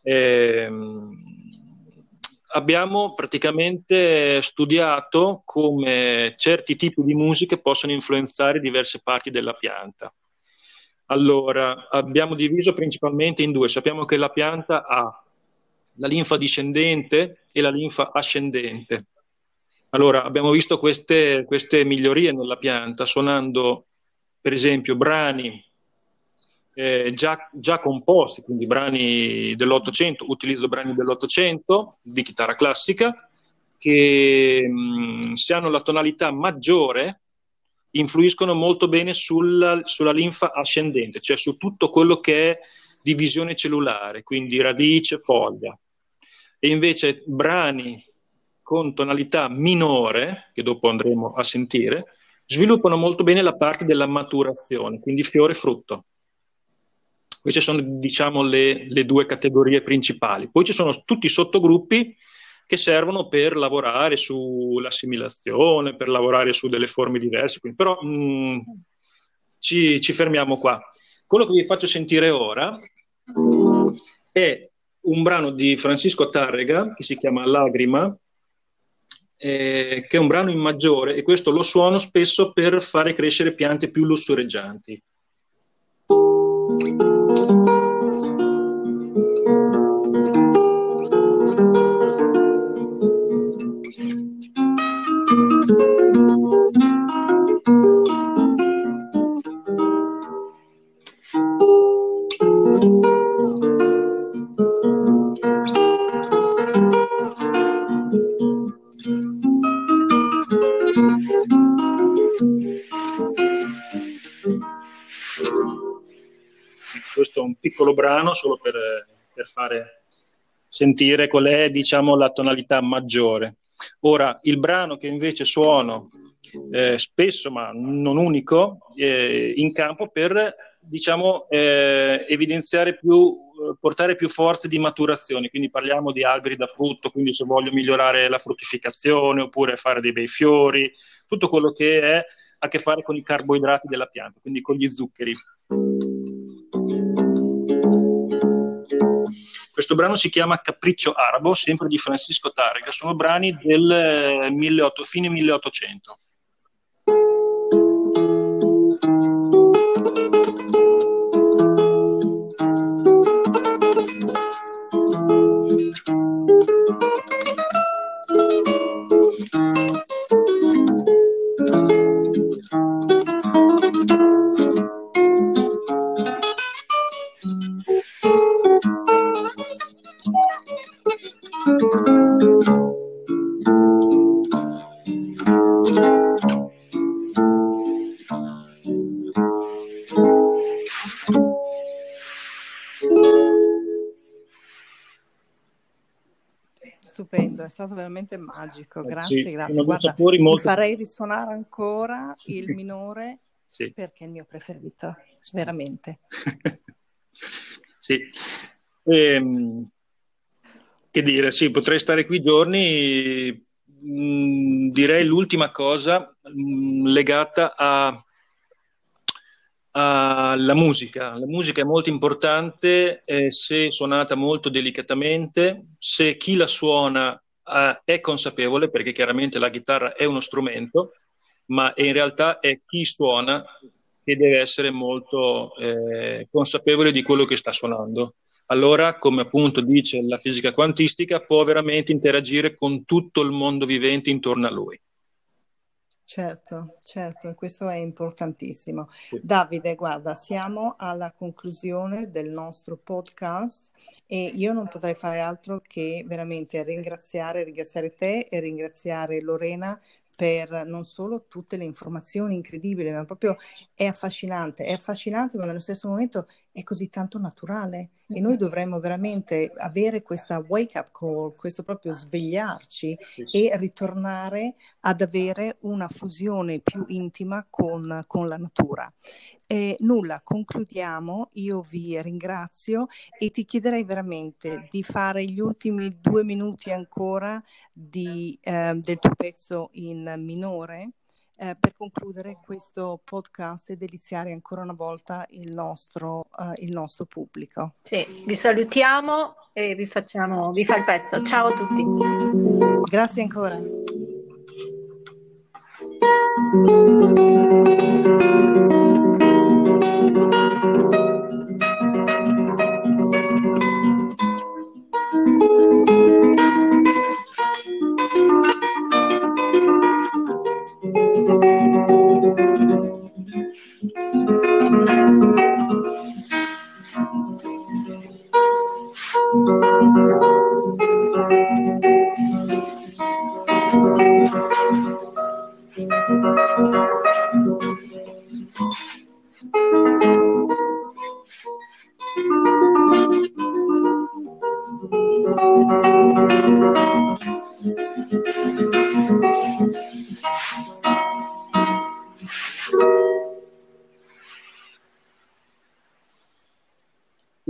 Eh, abbiamo praticamente studiato come certi tipi di musiche possono influenzare diverse parti della pianta. Allora, abbiamo diviso principalmente in due. Sappiamo che la pianta ha la linfa discendente e la linfa ascendente. Allora, abbiamo visto queste, queste migliorie nella pianta suonando, per esempio, brani eh, già, già, composti, quindi brani dell'Ottocento, utilizzo brani dell'Ottocento di chitarra classica, che mh, se hanno la tonalità maggiore influiscono molto bene sulla, sulla linfa ascendente, cioè su tutto quello che è divisione cellulare, quindi radice, foglia. E invece brani con tonalità minore, che dopo andremo a sentire, sviluppano molto bene la parte della maturazione, quindi fiore e frutto. Queste sono, diciamo, le, le due categorie principali. Poi ci sono tutti i sottogruppi che servono per lavorare sull'assimilazione, per lavorare su delle forme diverse. Quindi, però mh, mm, ci, ci fermiamo qua. Quello che vi faccio sentire ora è un brano di Francisco Tarrega che si chiama Lagrima, eh, che è un brano in maggiore e questo lo suono spesso per fare crescere piante più lussureggianti. Brano solo per, per fare sentire qual è diciamo, la tonalità maggiore. Ora, il brano che invece suono eh, spesso, ma non unico, eh, in campo per diciamo, eh, evidenziare più, portare più forze di maturazione. Quindi parliamo di alberi da frutto, quindi se voglio migliorare la fruttificazione oppure fare dei bei fiori, tutto quello che è, ha a che fare con i carboidrati della pianta, quindi con gli zuccheri. Questo brano si chiama Capriccio Arabo, sempre di Francisco Targa, sono brani del 1800, eh, fine 1800. Stato veramente magico, grazie, sì, grazie. Guarda, molto... farei risuonare ancora sì. il minore <laughs> sì. perché è il mio preferito, veramente. <laughs> sì. Ehm, che dire, sì, potrei stare qui giorni. Mh, mm, direi l'ultima cosa mh, mm, legata a alla musica. La musica è molto importante eh, se suonata molto delicatamente, se chi la suona eh, è consapevole perché chiaramente la chitarra è uno strumento, ma in realtà è chi suona che deve essere molto eh, consapevole di quello che sta suonando. Allora, come appunto dice la fisica quantistica, può veramente interagire con tutto il mondo vivente intorno a lui. Certo, certo, questo è importantissimo. Davide, guarda, siamo alla conclusione del nostro podcast e io non potrei fare altro che veramente ringraziare, ringraziare te e ringraziare Lorena per non solo tutte le informazioni incredibili, ma proprio è affascinante, è affascinante, ma nello stesso momento è così tanto naturale. E noi dovremmo veramente avere questa wake up call, questo proprio svegliarci e ritornare ad avere una fusione più intima con, con la natura. Eh, nulla, concludiamo, io vi ringrazio e ti chiederei veramente di fare gli ultimi due minuti ancora di, eh, del tuo pezzo in minore eh, per concludere questo podcast e deliziare ancora una volta il nostro, uh, il nostro pubblico. Sì, vi salutiamo e vi facciamo, vi fa il pezzo. Ciao a tutti. Grazie ancora.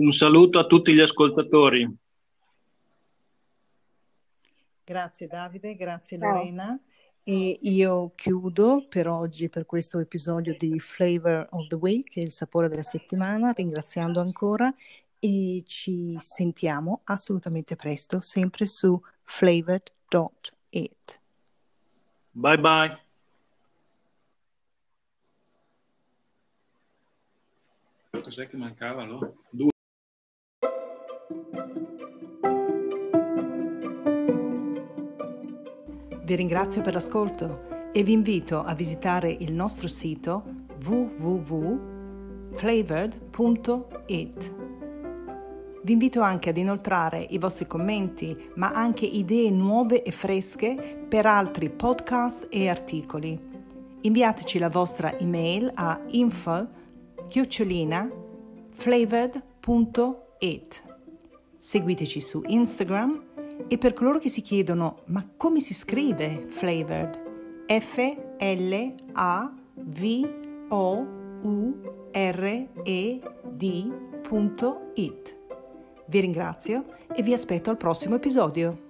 Un saluto a tutti gli ascoltatori. Grazie Davide, grazie Ciao. Lorena. E io chiudo per oggi, per questo episodio di Flavor of the Week, il sapore della settimana, ringraziando ancora e ci sentiamo assolutamente presto, sempre su flavored.it. Bye bye. Cos'è che mancava? No? Vi ringrazio per l'ascolto e vi invito a visitare il nostro sito www.flavored.it. Vi invito anche ad inoltrare i vostri commenti, ma anche idee nuove e fresche per altri podcast e articoli. Inviateci la vostra email a info-flavored.it. Seguiteci su Instagram e per coloro che si chiedono ma come si scrive flavored? F-L-A-V-O-U-R-E-D.it. Vi ringrazio e vi aspetto al prossimo episodio.